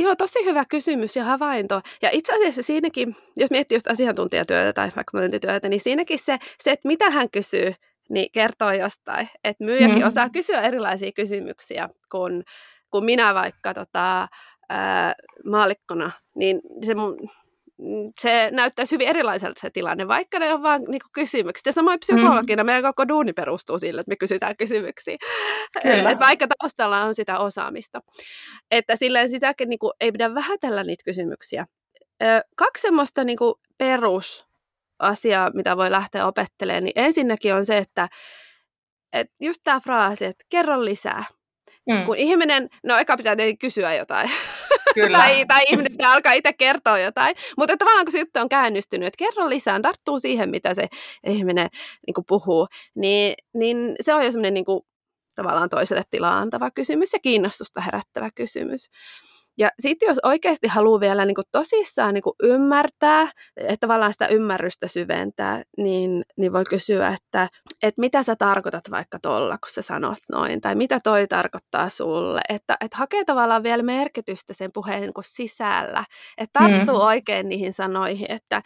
Joo, tosi hyvä kysymys ja havainto. Ja itse asiassa siinäkin, jos miettii just asiantuntijatyötä tai vaikka myyntityötä, niin siinäkin se, se, että mitä hän kysyy, niin kertoo jostain. Että myyjäkin mm. osaa kysyä erilaisia kysymyksiä, kun, kun minä vaikka tota, ää, maalikkona, niin se mun se näyttäisi hyvin erilaiselta se tilanne, vaikka ne on vain niin kysymykset. Ja samoin psykologina mm. meidän koko duuni perustuu sille, että me kysytään kysymyksiä. Kyllä. Et vaikka taustalla on sitä osaamista. Että silleen sitäkin niin kuin, ei pidä vähätellä niitä kysymyksiä. Ö, kaksi semmoista niin kuin perusasiaa, mitä voi lähteä opettelemaan, niin ensinnäkin on se, että et just tämä fraasi, että kerro lisää. Mm. Kun ihminen, no eka pitää tietenkin kysyä jotain. Kyllä. tai, tai ihminen pitää alkaa itse kertoa jotain. Mutta tavallaan kun se juttu on käännistynyt, että kerro lisää, tarttuu siihen, mitä se ihminen niin kuin puhuu, niin, niin se on jo semmoinen niin tavallaan toiselle tilaa antava kysymys ja kiinnostusta herättävä kysymys. Ja sitten jos oikeasti haluaa vielä niin kuin tosissaan niin kuin ymmärtää, että tavallaan sitä ymmärrystä syventää, niin, niin voi kysyä, että, että mitä sä tarkoitat vaikka tuolla, kun sä sanot noin, tai mitä toi tarkoittaa sulle. Että, että hakee tavallaan vielä merkitystä sen puheen niin kuin sisällä, että tarttuu mm. oikein niihin sanoihin, että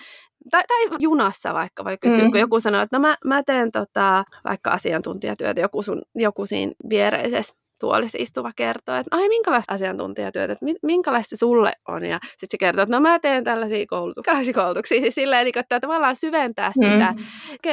tai, tai junassa vaikka voi kysyä, mm. kun joku sanoo, että no mä, mä teen tota, vaikka asiantuntijatyötä, joku, sun, joku siinä viereisessä tuolissa istuva kertoo, että ai minkälaista asiantuntijatyötä, että minkälaista se sulle on. Ja sitten se kertoo, että no mä teen tällaisia koulutuksia. koulutuksia. Siis silleen, niin että tavallaan syventää mm. sitä,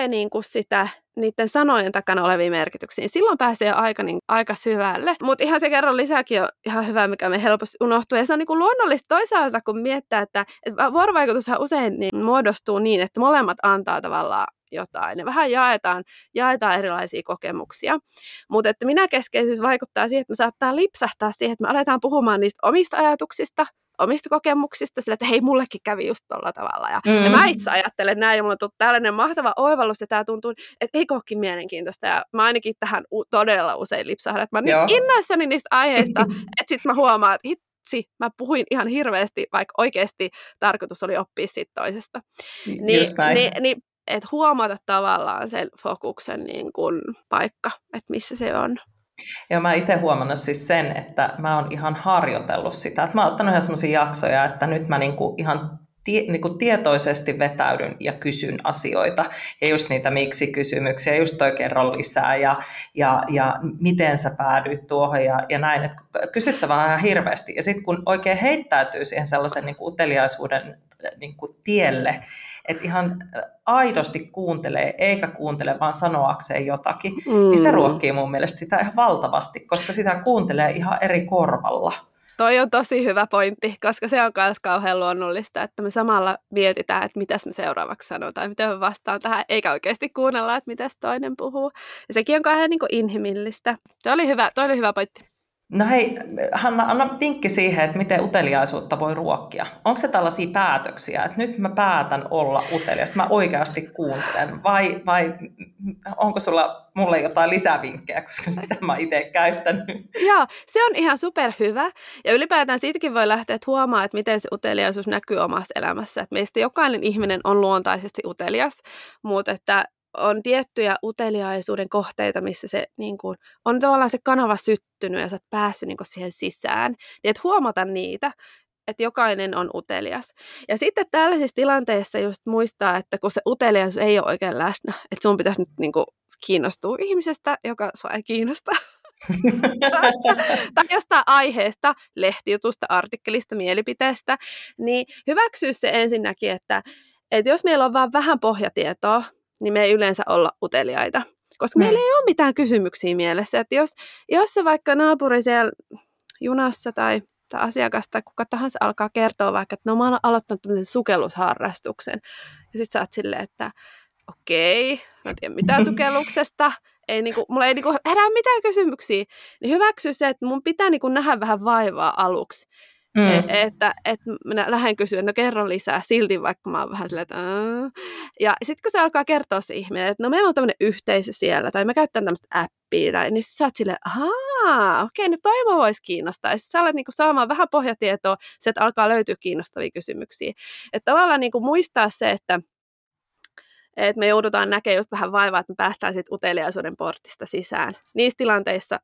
niin kuin sitä niiden sanojen takana olevia merkityksiä. Silloin pääsee jo aika, niin, aika syvälle. Mutta ihan se kerron lisääkin on ihan hyvä, mikä me helposti unohtuu. Ja se on niin kuin luonnollista toisaalta, kun miettää, että, että vuorovaikutushan usein niin muodostuu niin, että molemmat antaa tavallaan jotain ja vähän jaetaan, jaetaan erilaisia kokemuksia. Mutta että minä keskeisyys vaikuttaa siihen, että me saattaa lipsahtaa siihen, että me aletaan puhumaan niistä omista ajatuksista, omista kokemuksista sillä, että hei, mullekin kävi just tuolla tavalla. Ja, mm. ja mä itse ajattelen näin, ja mulla on tullut tällainen mahtava oivallus, ja tämä tuntuu, että ei olekin mielenkiintoista. Ja mä ainakin tähän u- todella usein lipsahdan, että mä oon niin innoissani niistä aiheista, että sitten mä huomaan, että hitsi, mä puhuin ihan hirveästi, vaikka oikeasti tarkoitus oli oppia siitä toisesta. Niin, niin, niin että huomata tavallaan sen fokuksen niin kun, paikka, että missä se on. Ja mä itse huomannut siis sen, että mä oon ihan harjoitellut sitä. Että mä oon ottanut ihan semmoisia jaksoja, että nyt mä niinku ihan tie, niinku tietoisesti vetäydyn ja kysyn asioita. Ja just niitä miksi-kysymyksiä, just toi kerron lisää ja, ja, ja miten sä päädyit tuohon ja, ja näin. Että kysyttävää ihan hirveästi. Ja sitten kun oikein heittäytyy siihen sellaisen niinku uteliaisuuden niinku tielle, että ihan aidosti kuuntelee, eikä kuuntele vaan sanoakseen jotakin, mm. niin se mm. ruokkii mun mielestä sitä ihan valtavasti, koska sitä kuuntelee ihan eri korvalla. Toi on tosi hyvä pointti, koska se on myös kauhean luonnollista, että me samalla mietitään, että mitä me seuraavaksi sanotaan, miten me vastaan tähän, eikä oikeasti kuunnella, että mitä toinen puhuu. Ja sekin on kauhean niin inhimillistä. Se oli hyvä, toi oli hyvä pointti. No hei, Hanna, anna vinkki siihen, että miten uteliaisuutta voi ruokkia. Onko se tällaisia päätöksiä, että nyt mä päätän olla utelias, mä oikeasti kuuntelen, vai, vai onko sulla mulle jotain lisävinkkejä, koska sitä mä itse käyttänyt? Joo, se on ihan superhyvä. Ja ylipäätään siitäkin voi lähteä että huomaa, että miten se uteliaisuus näkyy omassa elämässä. Että meistä jokainen ihminen on luontaisesti utelias, mutta että on tiettyjä uteliaisuuden kohteita, missä se niin kuin, on tavallaan se kanava syttynyt ja sä oot päässyt niin kuin, siihen sisään. Niin että huomata niitä, että jokainen on utelias. Ja sitten tällaisissa tilanteissa just muistaa, että kun se uteliaisuus ei ole oikein läsnä, että sun pitäisi nyt niin kuin, kiinnostua ihmisestä, joka sua ei kiinnosta. tai jostain aiheesta, lehtijutusta, artikkelista, mielipiteestä, niin hyväksyä se ensinnäkin, että, että jos meillä on vain vähän pohjatietoa, niin me ei yleensä olla uteliaita. Koska mm. meillä ei ole mitään kysymyksiä mielessä. Että jos, jos se vaikka naapuri siellä junassa tai, tai asiakas tai kuka tahansa alkaa kertoa vaikka, että no mä oon aloittanut tämmöisen sukellusharrastuksen. Ja sit sä oot silleen, että okei, okay, mä en tiedä mitään sukelluksesta, ei niinku, mulla ei niinku herää mitään kysymyksiä, niin hyväksy se, että mun pitää niinku nähdä vähän vaivaa aluksi. Mm. E, että, että minä lähden kysyä, että no kerro lisää, silti vaikka mä oon vähän silleen, että Aa. Ja sitten kun se alkaa kertoa se ihminen, että no meillä on tämmöinen yhteisö siellä, tai me käytetään tämmöistä appia, tai, niin sä oot silleen, ahaa, okei, nyt toivo voisi kiinnostaa. Ja sä alat niinku saamaan vähän pohjatietoa, se, että alkaa löytyä kiinnostavia kysymyksiä. Että tavallaan niinku muistaa se, että että me joudutaan näkemään just vähän vaivaa, että me päästään sitten uteliaisuuden portista sisään. Niissä tilanteissa,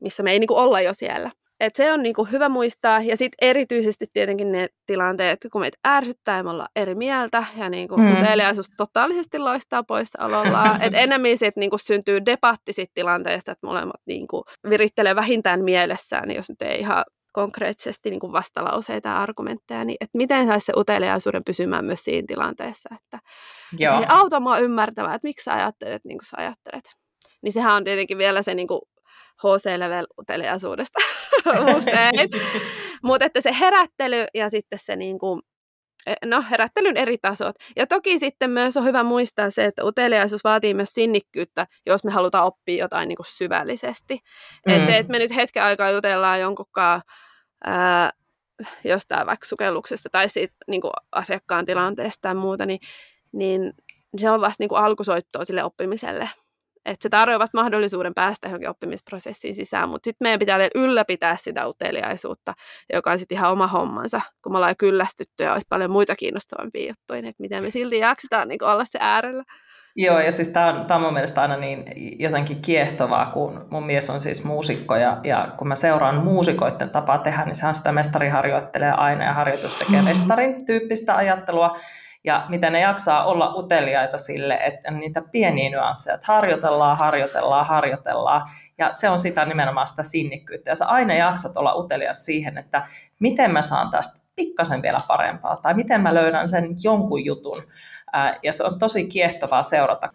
missä me ei niinku olla jo siellä. Et se on niinku hyvä muistaa. Ja sitten erityisesti tietenkin ne tilanteet, kun meitä ärsyttää ja me ollaan eri mieltä ja niinku mm. uteliaisuus totaalisesti loistaa poissaolollaan. Et enemmän sit niinku syntyy debatti sit tilanteesta, että molemmat niinku virittelee vähintään mielessään, jos nyt ei ihan konkreettisesti niin kuin vastalauseita ja argumentteja, niin että miten saisi se uteliaisuuden pysymään myös siinä tilanteessa, että, Joo. että auta mua ymmärtämään, että miksi sä ajattelet niin kuin sä ajattelet. Niin sehän on tietenkin vielä se niin kuin HC-level uteliaisuudesta usein. Mutta että se herättely ja sitten se niin kuin, e, no, herättelyn eri tasot. Ja toki sitten myös on hyvä muistaa se, että uteliaisuus vaatii myös sinnikkyyttä, jos me halutaan oppia jotain niin kuin syvällisesti. Mm. Että se, että me nyt hetken aikaa jutellaan jonkunkaan ää, jostain vaikka sukelluksesta tai siitä niin kuin asiakkaan tilanteesta tai muuta, niin, niin se on vasta niin kuin alkusoittoa sille oppimiselle. Että se tarjoaa vasta mahdollisuuden päästä johonkin oppimisprosessiin sisään, mutta sitten meidän pitää vielä ylläpitää sitä uteliaisuutta, joka on sitten ihan oma hommansa, kun me ollaan kyllästytty ja olisi paljon muita kiinnostavampia juttuja, niin että miten me silti jaksetaan niin olla se äärellä. Joo, ja siis tämä on, on mun mielestä aina niin jotenkin kiehtovaa, kun mun mies on siis muusikko, ja, ja kun mä seuraan muusikoiden tapaa tehdä, niin sehän sitä mestari harjoittelee aina, ja harjoitus tekee mestarin tyyppistä ajattelua, ja miten ne jaksaa olla uteliaita sille, että niitä pieniä nyansseja, että harjoitellaan, harjoitellaan, harjoitellaan, ja se on sitä nimenomaan sitä sinnikkyyttä, ja sä aina jaksat olla utelias siihen, että miten mä saan tästä pikkasen vielä parempaa, tai miten mä löydän sen jonkun jutun, ja se on tosi kiehtovaa seurata.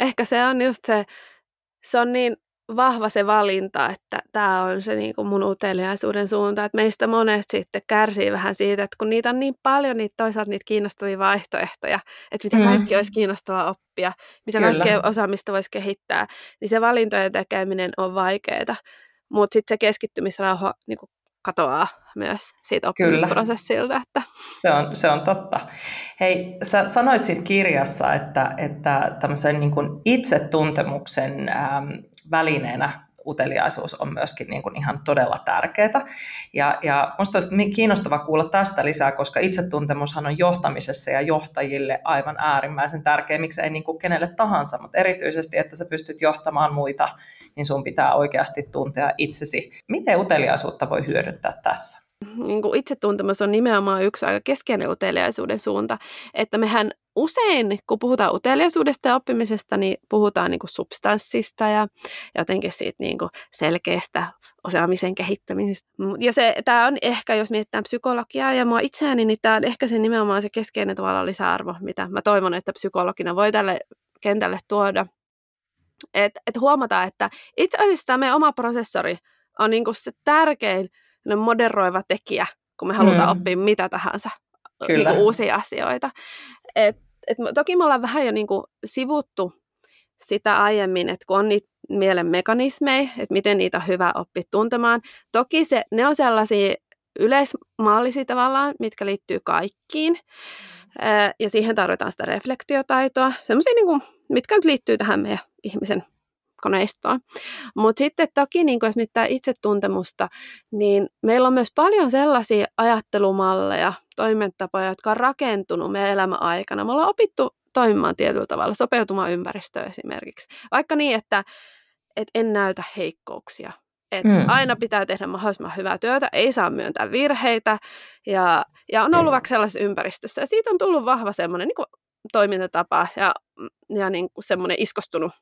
Ehkä se on just se, se on niin vahva se valinta, että tämä on se niin kuin mun uteliaisuuden suunta, että meistä monet sitten kärsii vähän siitä, että kun niitä on niin paljon, niitä toisaalta niitä kiinnostavia vaihtoehtoja, että mitä mm. kaikki olisi kiinnostavaa oppia, mitä Kyllä. kaikkea osaamista voisi kehittää, niin se valintojen tekeminen on vaikeaa. Mutta sitten se keskittymisrauha niin kuin katoaa myös siitä oppimisprosessilta. Että. Se, on, se on totta. Hei, sä sanoit siinä kirjassa, että, että tämmöisen niin kuin itsetuntemuksen ähm, välineenä uteliaisuus on myöskin niin kuin ihan todella tärkeää. Ja, ja minusta olisi kiinnostava kuulla tästä lisää, koska itsetuntemushan on johtamisessa ja johtajille aivan äärimmäisen tärkeä, miksi ei niin kuin kenelle tahansa, mutta erityisesti, että sä pystyt johtamaan muita, niin sun pitää oikeasti tuntea itsesi. Miten uteliaisuutta voi hyödyntää tässä? niin kuin itsetuntemus on nimenomaan yksi aika keskeinen uteliaisuuden suunta, että mehän usein, kun puhutaan uteliaisuudesta ja oppimisesta, niin puhutaan niin kuin substanssista ja jotenkin siitä niin kuin selkeästä osaamisen kehittämisestä. Ja se, tämä on ehkä, jos mietitään psykologiaa ja mua itseäni, niin tämä on ehkä se nimenomaan se keskeinen tavalla lisäarvo, mitä mä toivon, että psykologina voi tälle kentälle tuoda. Että et huomataan, että itse asiassa tämä meidän oma prosessori on niin kuin se tärkein moderoiva tekijä, kun me halutaan mm. oppia mitä tahansa Kyllä. Niin uusia asioita. Et, et, toki me ollaan vähän jo niin kuin sivuttu sitä aiemmin, että kun on niitä mielen mekanismeja, että miten niitä on hyvä oppia tuntemaan. Toki se, ne on sellaisia yleismaallisia tavallaan, mitkä liittyy kaikkiin. Ja siihen tarvitaan sitä reflektiotaitoa, semmoisia, niin kuin, mitkä nyt liittyy tähän meidän ihmisen koneistoon. Mutta sitten toki, niin jos mitään itsetuntemusta, niin meillä on myös paljon sellaisia ajattelumalleja, toimintatapoja, jotka on rakentunut meidän elämän aikana. Me ollaan opittu toimimaan tietyllä tavalla, sopeutumaan ympäristöön esimerkiksi. Vaikka niin, että, että en näytä heikkouksia. Että mm. aina pitää tehdä mahdollisimman hyvää työtä, ei saa myöntää virheitä ja, ja on ollut vaikka sellaisessa ympäristössä. Ja siitä on tullut vahva semmoinen niin toimintatapa ja, ja niin kuin semmoinen iskostunut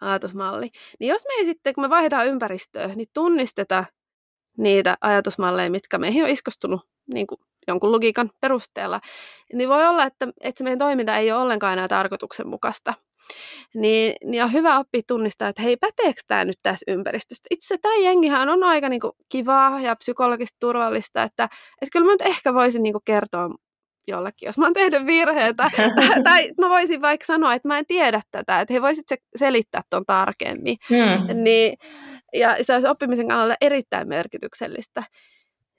ajatusmalli. Niin jos me ei sitten, kun me vaihdetaan ympäristöä, niin tunnistetaan niitä ajatusmalleja, mitkä meihin on iskostunut niin kuin jonkun logiikan perusteella, niin voi olla, että, että se meidän toiminta ei ole ollenkaan enää tarkoituksenmukaista. Niin, niin on hyvä oppia tunnistaa, että hei, päteekö tämä nyt tässä ympäristössä? Itse tämä jengihän on aika niin kuin, kivaa ja psykologisesti turvallista, että, että kyllä mä nyt ehkä voisin niin kuin, kertoa jollekin, jos mä oon tehnyt virheitä. tai, tai mä voisin vaikka sanoa, että mä en tiedä tätä, että he voisit se selittää tuon tarkemmin. Hmm. Niin, ja se olisi oppimisen kannalta erittäin merkityksellistä.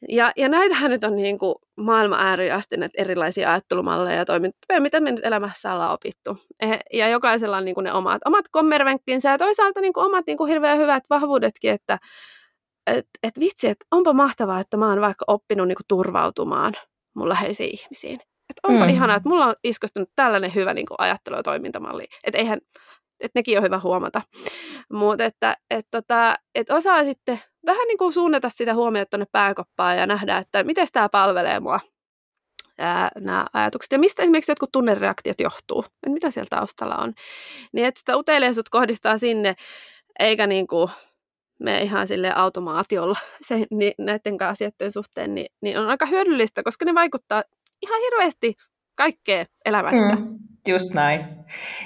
Ja, ja näitähän nyt on niin kuin maailman ääriin asti näitä erilaisia ajattelumalleja ja toimintoja, mitä me nyt elämässä ollaan opittu. Eh, ja jokaisella on niin kuin ne omat, omat kommervenkkinsä ja toisaalta niin kuin omat niin kuin hirveän hyvät vahvuudetkin, että et, et vitsi, että onpa mahtavaa, että mä oon vaikka oppinut niin kuin turvautumaan mun läheisiin ihmisiin. Että onpa mm. ihanaa, että mulla on iskostunut tällainen hyvä niin kuin ajattelu- ja toimintamalli. Että eihän, että nekin on hyvä huomata. Mutta että et, tota, et osaa sitten vähän niin kuin suunnata sitä huomiota tuonne pääkoppaan ja nähdä, että miten tämä palvelee mua nämä ajatukset. Ja mistä esimerkiksi jotkut tunnereaktiot johtuu, että mitä siellä taustalla on. Niin että sitä uteliaisuutta kohdistaa sinne, eikä niin kuin me ihan sille automaatiolla se, niin näiden asioiden suhteen, niin, niin on aika hyödyllistä, koska ne vaikuttaa ihan hirveästi kaikkeen elämässä. Mm, just näin.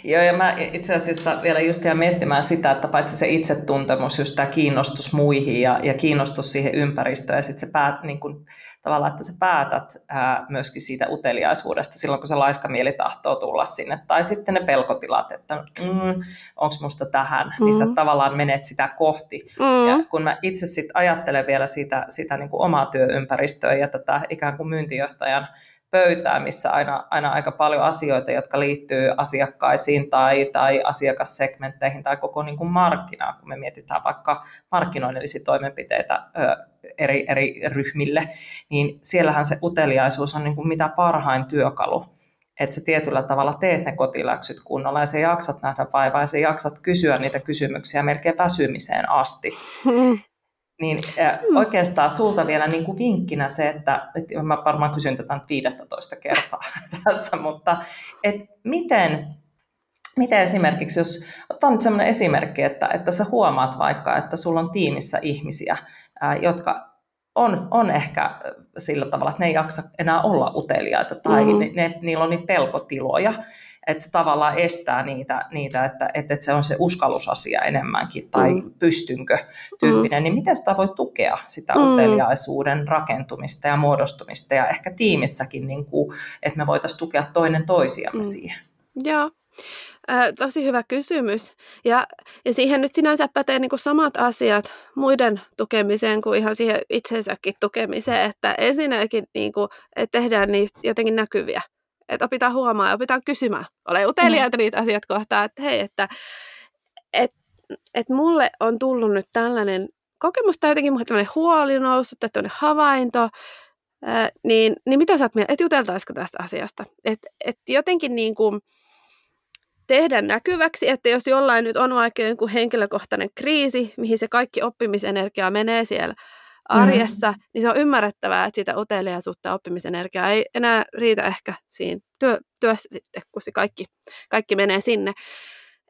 Joo, ja mä itse asiassa vielä just ihan miettimään sitä, että paitsi se itsetuntemus, just tämä kiinnostus muihin ja, ja kiinnostus siihen ympäristöön, ja sitten se päät, niin kun, tavallaan, että sä päätät ää, myöskin siitä uteliaisuudesta silloin, kun se laiska mieli tahtoo tulla sinne, tai sitten ne pelkotilat, että mm, onko musta tähän, mm. niin sä mm. tavallaan menet sitä kohti. Mm. Ja kun mä itse sitten ajattelen vielä sitä, sitä niin kuin omaa työympäristöä ja tätä ikään kuin myyntijohtajan pöytää, missä aina, aina aika paljon asioita, jotka liittyy asiakkaisiin tai, tai asiakassegmentteihin tai koko niin kuin markkinaan, kun me mietitään vaikka markkinoinnillisia toimenpiteitä ö, eri, eri ryhmille, niin siellähän se uteliaisuus on niin kuin mitä parhain työkalu, että sä tietyllä tavalla teet ne kotiläksyt kunnolla ja sä jaksat nähdä vaivaa ja sä jaksat kysyä niitä kysymyksiä melkein väsymiseen asti. Niin mm. oikeastaan sulta vielä niin kuin vinkkinä se, että, että mä varmaan kysyn tätä nyt 15 kertaa tässä, mutta että miten, miten esimerkiksi, jos ottaa nyt sellainen esimerkki, että, että sä huomaat vaikka, että sulla on tiimissä ihmisiä, ää, jotka on, on ehkä sillä tavalla, että ne ei jaksa enää olla uteliaita tai mm. ne, ne, niillä on niitä pelkotiloja että se tavallaan estää niitä, niitä että, että se on se uskallusasia enemmänkin, tai mm. pystynkö tyyppinen, mm. niin miten sitä voi tukea sitä mm. uteliaisuuden rakentumista ja muodostumista, ja ehkä tiimissäkin, niin kuin, että me voitaisiin tukea toinen toisiamme mm. siihen. Joo. Tosi hyvä kysymys. Ja, ja siihen nyt sinänsä pätee niin kuin samat asiat muiden tukemiseen kuin ihan siihen itsensäkin tukemiseen, että ensinnäkin niin kuin, että tehdään niistä jotenkin näkyviä että opitaan huomaa ja opitaan kysymään. Ole uteliaita mm. niitä asiat kohtaa, että hei, että et, et mulle on tullut nyt tällainen kokemus tai jotenkin mulle tämmöinen huoli noussut tai tämmöinen havainto, ää, niin, niin mitä sä oot mieltä, että juteltaisiko tästä asiasta? Että et jotenkin niin kuin tehdä näkyväksi, että jos jollain nyt on vaikka joku henkilökohtainen kriisi, mihin se kaikki oppimisenergia menee siellä arjessa, mm. niin se on ymmärrettävää, että sitä uteliaisuutta ja oppimisenergiaa ei enää riitä ehkä siinä työ, työssä sitten, kun se kaikki, kaikki menee sinne.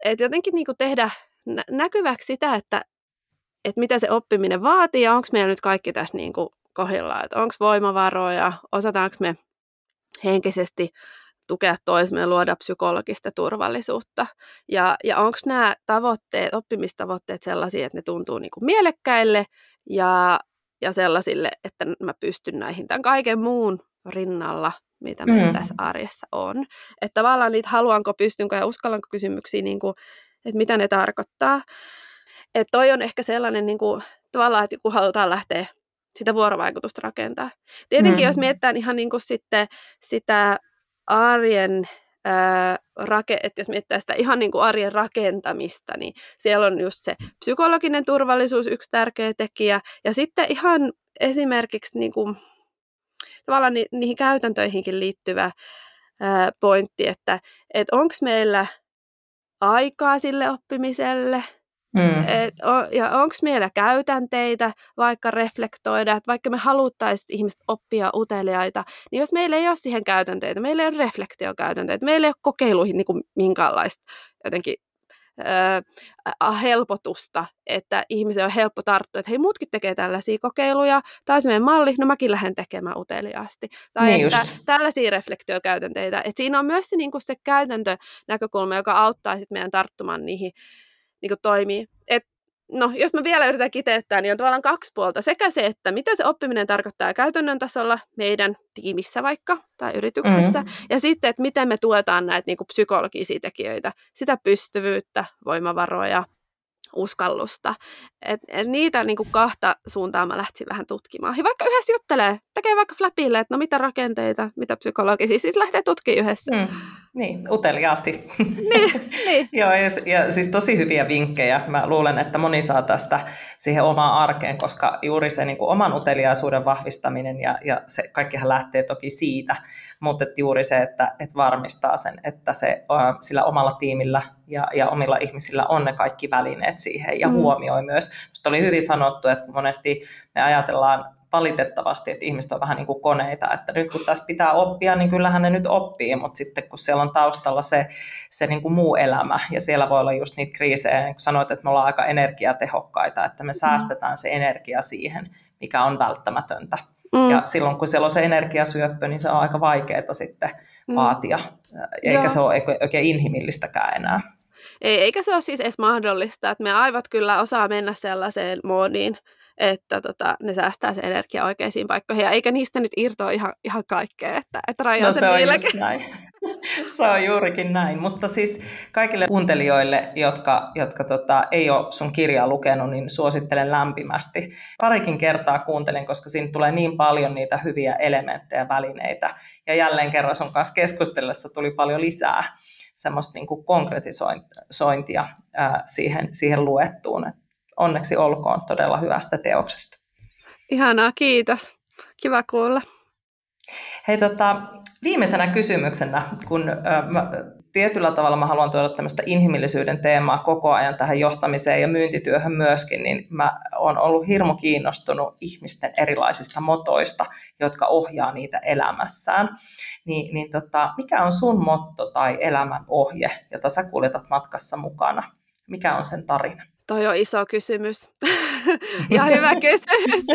Et jotenkin niin kuin tehdä nä- näkyväksi sitä, että, että mitä se oppiminen vaatii ja onko meillä nyt kaikki tässä niin kuin kohdillaan, että onko voimavaroja, osataanko me henkisesti tukea toisemme luoda psykologista turvallisuutta. Ja, ja onko nämä tavoitteet, oppimistavoitteet sellaisia, että ne tuntuu niin kuin mielekkäille ja, ja sellaisille, että mä pystyn näihin tämän kaiken muun rinnalla, mitä meillä mm. tässä arjessa on. Että tavallaan niitä haluanko, pystynkö ja uskallanko kysymyksiä, niin kuin, että mitä ne tarkoittaa. Että toi on ehkä sellainen niin kuin, tavallaan, että kun halutaan lähteä sitä vuorovaikutusta rakentaa. Tietenkin mm. jos mietitään ihan niin kuin sitten sitä arjen rake, että jos mietitään sitä ihan niin kuin arjen rakentamista, niin siellä on just se psykologinen turvallisuus yksi tärkeä tekijä. Ja sitten ihan esimerkiksi niin kuin, tavallaan ni, niihin käytäntöihinkin liittyvä ää, pointti, että et onko meillä aikaa sille oppimiselle, Mm. Et, ja onko meillä käytänteitä vaikka reflektoida, että vaikka me haluttaisiin ihmiset oppia uteliaita, niin jos meillä ei ole siihen käytänteitä, meillä ei ole reflektiokäytänteitä, meillä ei ole kokeiluihin niin kuin minkäänlaista jotenkin öö, helpotusta, että ihmisen on helppo tarttua, että hei muutkin tekee tällaisia kokeiluja, tai se meidän malli, no mäkin lähden tekemään uteliaasti. Tai niin että just. tällaisia reflektiokäytänteitä. Että siinä on myös se, niin kuin se käytäntönäkökulma, joka auttaa sit meidän tarttumaan niihin niin kuin toimii. Et, no, jos mä vielä yritän kiteyttää, niin on tavallaan kaksi puolta. Sekä se, että mitä se oppiminen tarkoittaa käytännön tasolla meidän tiimissä vaikka tai yrityksessä, mm. ja sitten, että miten me tuetaan näitä niin kuin psykologisia tekijöitä, sitä pystyvyyttä, voimavaroja, uskallusta. Et, et niitä niin kuin kahta suuntaa mä lähtisin vähän tutkimaan. Ja vaikka yhdessä juttelee, tekee vaikka flapille, että no mitä rakenteita, mitä psykologisia, siis lähtee tutkimaan yhdessä. Mm. Niin, uteliaasti. niin, niin. Joo, ja, ja siis tosi hyviä vinkkejä. Mä luulen, että moni saa tästä siihen omaan arkeen, koska juuri se niin kuin oman uteliaisuuden vahvistaminen ja, ja se kaikkihan lähtee toki siitä, mutta että juuri se, että, että varmistaa sen, että se sillä omalla tiimillä ja, ja omilla ihmisillä on ne kaikki välineet siihen ja mm. huomioi myös. Minusta oli hyvin sanottu, että monesti me ajatellaan valitettavasti, että ihmiset on vähän niin kuin koneita, että nyt kun tässä pitää oppia, niin kyllähän ne nyt oppii, mutta sitten kun siellä on taustalla se, se niin kuin muu elämä, ja siellä voi olla just niitä kriisejä, niin kun sanoit, että me ollaan aika energiatehokkaita, että me mm. säästetään se energia siihen, mikä on välttämätöntä. Mm. Ja silloin kun siellä on se energiasyöppö, niin se on aika vaikeaa sitten mm. vaatia, eikä Joo. se ole oikein inhimillistäkään enää. Ei, eikä se ole siis edes mahdollista, että me aivot kyllä osaa mennä sellaiseen moodiin, että tota, ne säästää se energia oikeisiin paikkoihin, ja eikä niistä nyt irtoa ihan, ihan kaikkea, että, että rajaa no, se on just näin. se on juurikin näin, mutta siis kaikille kuuntelijoille, jotka, jotka tota, ei ole sun kirjaa lukenut, niin suosittelen lämpimästi. Parikin kertaa kuuntelin, koska siinä tulee niin paljon niitä hyviä elementtejä, välineitä, ja jälleen kerran sun kanssa keskustellessa tuli paljon lisää semmoista niin kuin konkretisointia ää, siihen, siihen luettuun onneksi olkoon todella hyvästä teoksesta. Ihanaa, kiitos. Kiva kuulla. Hei, tota, viimeisenä kysymyksenä, kun ö, mä, tietyllä tavalla mä haluan tuoda tämmöistä inhimillisyyden teemaa koko ajan tähän johtamiseen ja myyntityöhön myöskin, niin mä oon ollut hirmu kiinnostunut ihmisten erilaisista motoista, jotka ohjaa niitä elämässään. Ni, niin tota, mikä on sun motto tai elämän ohje, jota sä kuljetat matkassa mukana? Mikä on sen tarina? Toi on iso kysymys. ja hyvä kysymys.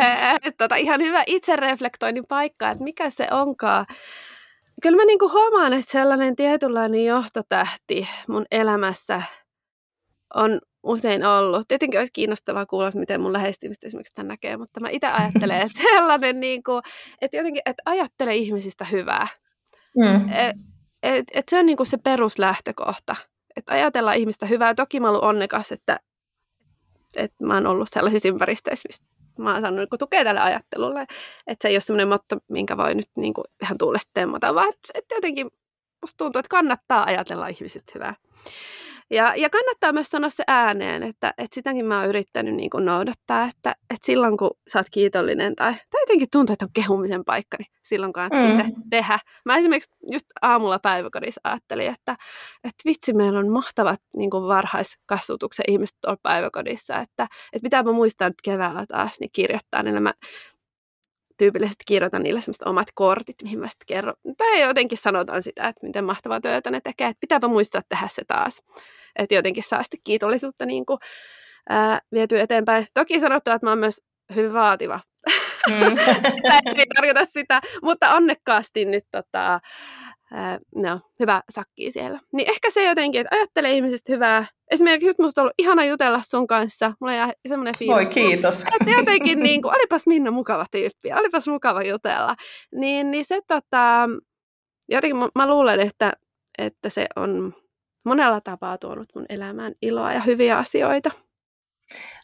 tota, ihan hyvä itsereflektoinnin paikka, että mikä se onkaan. Kyllä mä niinku huomaan, että sellainen tietynlainen johtotähti mun elämässä on usein ollut. Tietenkin olisi kiinnostavaa kuulla, miten mun lähestymistä esimerkiksi tämän näkee, mutta mä itse ajattelen, että sellainen, niin kuin, että jotenkin, että ajattele ihmisistä hyvää. Mm. Et, et, et se on niin kuin se peruslähtökohta, että ajatellaan ihmistä hyvää. Toki mä olen onnekas, että, että mä oon ollut sellaisissa ympäristöissä, mistä mä oon saanut niin tukea tälle ajattelulle. Että se ei ole semmoinen motto, minkä voi nyt niin kuin ihan tuulesta temmata, vaan että, että jotenkin musta tuntuu, että kannattaa ajatella ihmiset hyvää. Ja, ja kannattaa myös sanoa se ääneen, että, että sitäkin mä oon yrittänyt niin kuin noudattaa, että, että silloin kun sä oot kiitollinen tai, tai jotenkin tuntuu, että on kehumisen paikka, niin silloin kannattaa mm. se tehdä. Mä esimerkiksi just aamulla päiväkodissa ajattelin, että, että vitsi, meillä on mahtavat niin kuin varhaiskasvatuksen ihmiset tuolla päiväkodissa, että, että pitääpä muistaa nyt keväällä taas niin kirjoittaa, niin mä tyypillisesti kirjoitan niille semmoista omat kortit, mihin mä sitten kerron. Tai jotenkin sanotaan sitä, että miten mahtavaa työtä ne tekee, että pitääpä muistaa tehdä se taas että jotenkin saa sitten kiitollisuutta niin kuin, ää, viety eteenpäin. Toki sanottava, että mä oon myös hyvin vaativa. Mm. ei tarkoita sitä, mutta onnekkaasti nyt tota, ää, no, hyvä sakki siellä. Niin ehkä se jotenkin, että ajattelee ihmisistä hyvää. Esimerkiksi just musta on ollut ihana jutella sun kanssa. Mulla on semmoinen fiilis. Voi kiitos. Että jotenkin, niin kuin, olipas Minna mukava tyyppi, olipas mukava jutella. Niin, niin se tota, jotenkin mä, mä luulen, että, että se on monella tapaa tuonut mun elämään iloa ja hyviä asioita.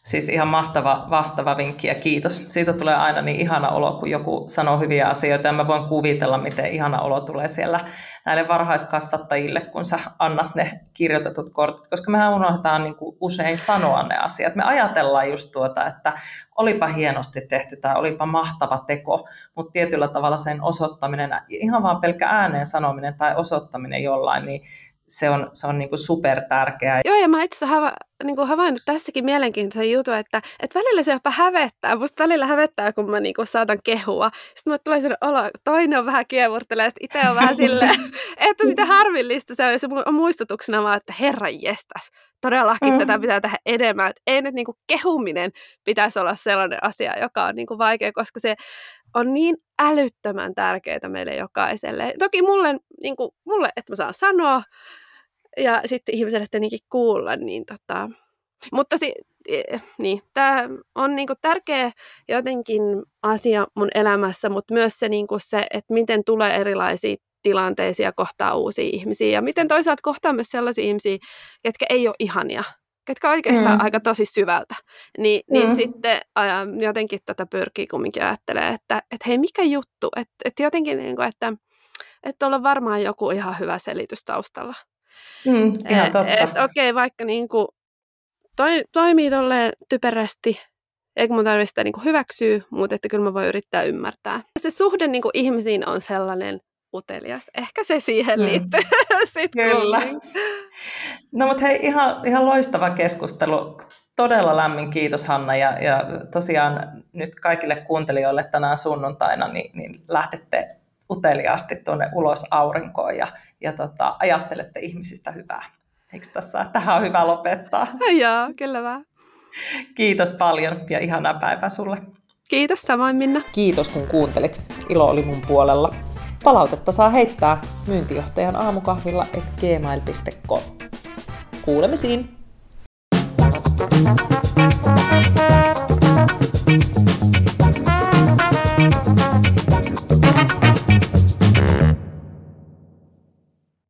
Siis ihan mahtava, mahtava vinkki ja kiitos. Siitä tulee aina niin ihana olo, kun joku sanoo hyviä asioita ja mä voin kuvitella, miten ihana olo tulee siellä näille varhaiskasvattajille, kun sä annat ne kirjoitetut kortit, koska mehän unohdetaan niin kuin usein sanoa ne asiat. Me ajatellaan just tuota, että olipa hienosti tehty tai olipa mahtava teko, mutta tietyllä tavalla sen osoittaminen, ihan vaan pelkkä ääneen sanominen tai osoittaminen jollain, niin se on, se on niin kuin super tärkeää. Joo, ja mä itse hava, niin kuin havainnut tässäkin mielenkiintoisen jutun, että, että välillä se jopa hävettää. Musta välillä hävettää, kun mä niin kuin saatan kehua. Sitten mulle tulee sellainen olo, toinen on vähän kievurtelee, ja itse on vähän silleen, että mitä harvillista se on. Ja se on muistutuksena vaan, että herran jestas, todellakin mm. tätä pitää tehdä enemmän. Että ei nyt niin kuin kehuminen pitäisi olla sellainen asia, joka on niin kuin vaikea, koska se on niin älyttömän tärkeää meille jokaiselle. Toki mulle, niin kuin, mulle että mä saan sanoa, ja sitten ihmiselle tietenkin kuulla, niin tota, mutta si, e, niin, tämä on niinku tärkeä jotenkin asia mun elämässä, mutta myös se, niinku se, että miten tulee erilaisia tilanteisia kohtaa uusia ihmisiä ja miten toisaalta kohtaa myös sellaisia ihmisiä, jotka ei ole ihania ketkä oikeastaan mm. aika tosi syvältä, niin, niin mm. sitten aja, jotenkin tätä pyrkii kumminkin ajattelee, että et hei mikä juttu, että et jotenkin niin kuin, että että on varmaan joku ihan hyvä selitys taustalla. Mm, ihan e, totta. Et, okei, okay, vaikka niin kuin, toi, toimii tolleen typerästi, eikä mun tarvitse sitä niin kuin hyväksyä, mutta että kyllä mä voin yrittää ymmärtää. Se suhde niin kuin ihmisiin on sellainen utelias. Ehkä se siihen mm. liittyy mm. sitten Kyllä. No mutta hei, ihan, ihan loistava keskustelu. Todella lämmin kiitos Hanna ja, ja tosiaan nyt kaikille kuuntelijoille tänään sunnuntaina niin, niin lähdette uteliaasti tuonne ulos aurinkoon ja, ja tota, ajattelette ihmisistä hyvää. Eikö tässä, tähän on hyvä lopettaa? Joo, kyllä vaan. Kiitos paljon ja ihanaa päivää sulle. Kiitos samoin Minna. Kiitos kun kuuntelit. Ilo oli mun puolella. Palautetta saa heittää myyntijohtajan aamukahvilla et gmail.com. Kuulemisiin! Thank you.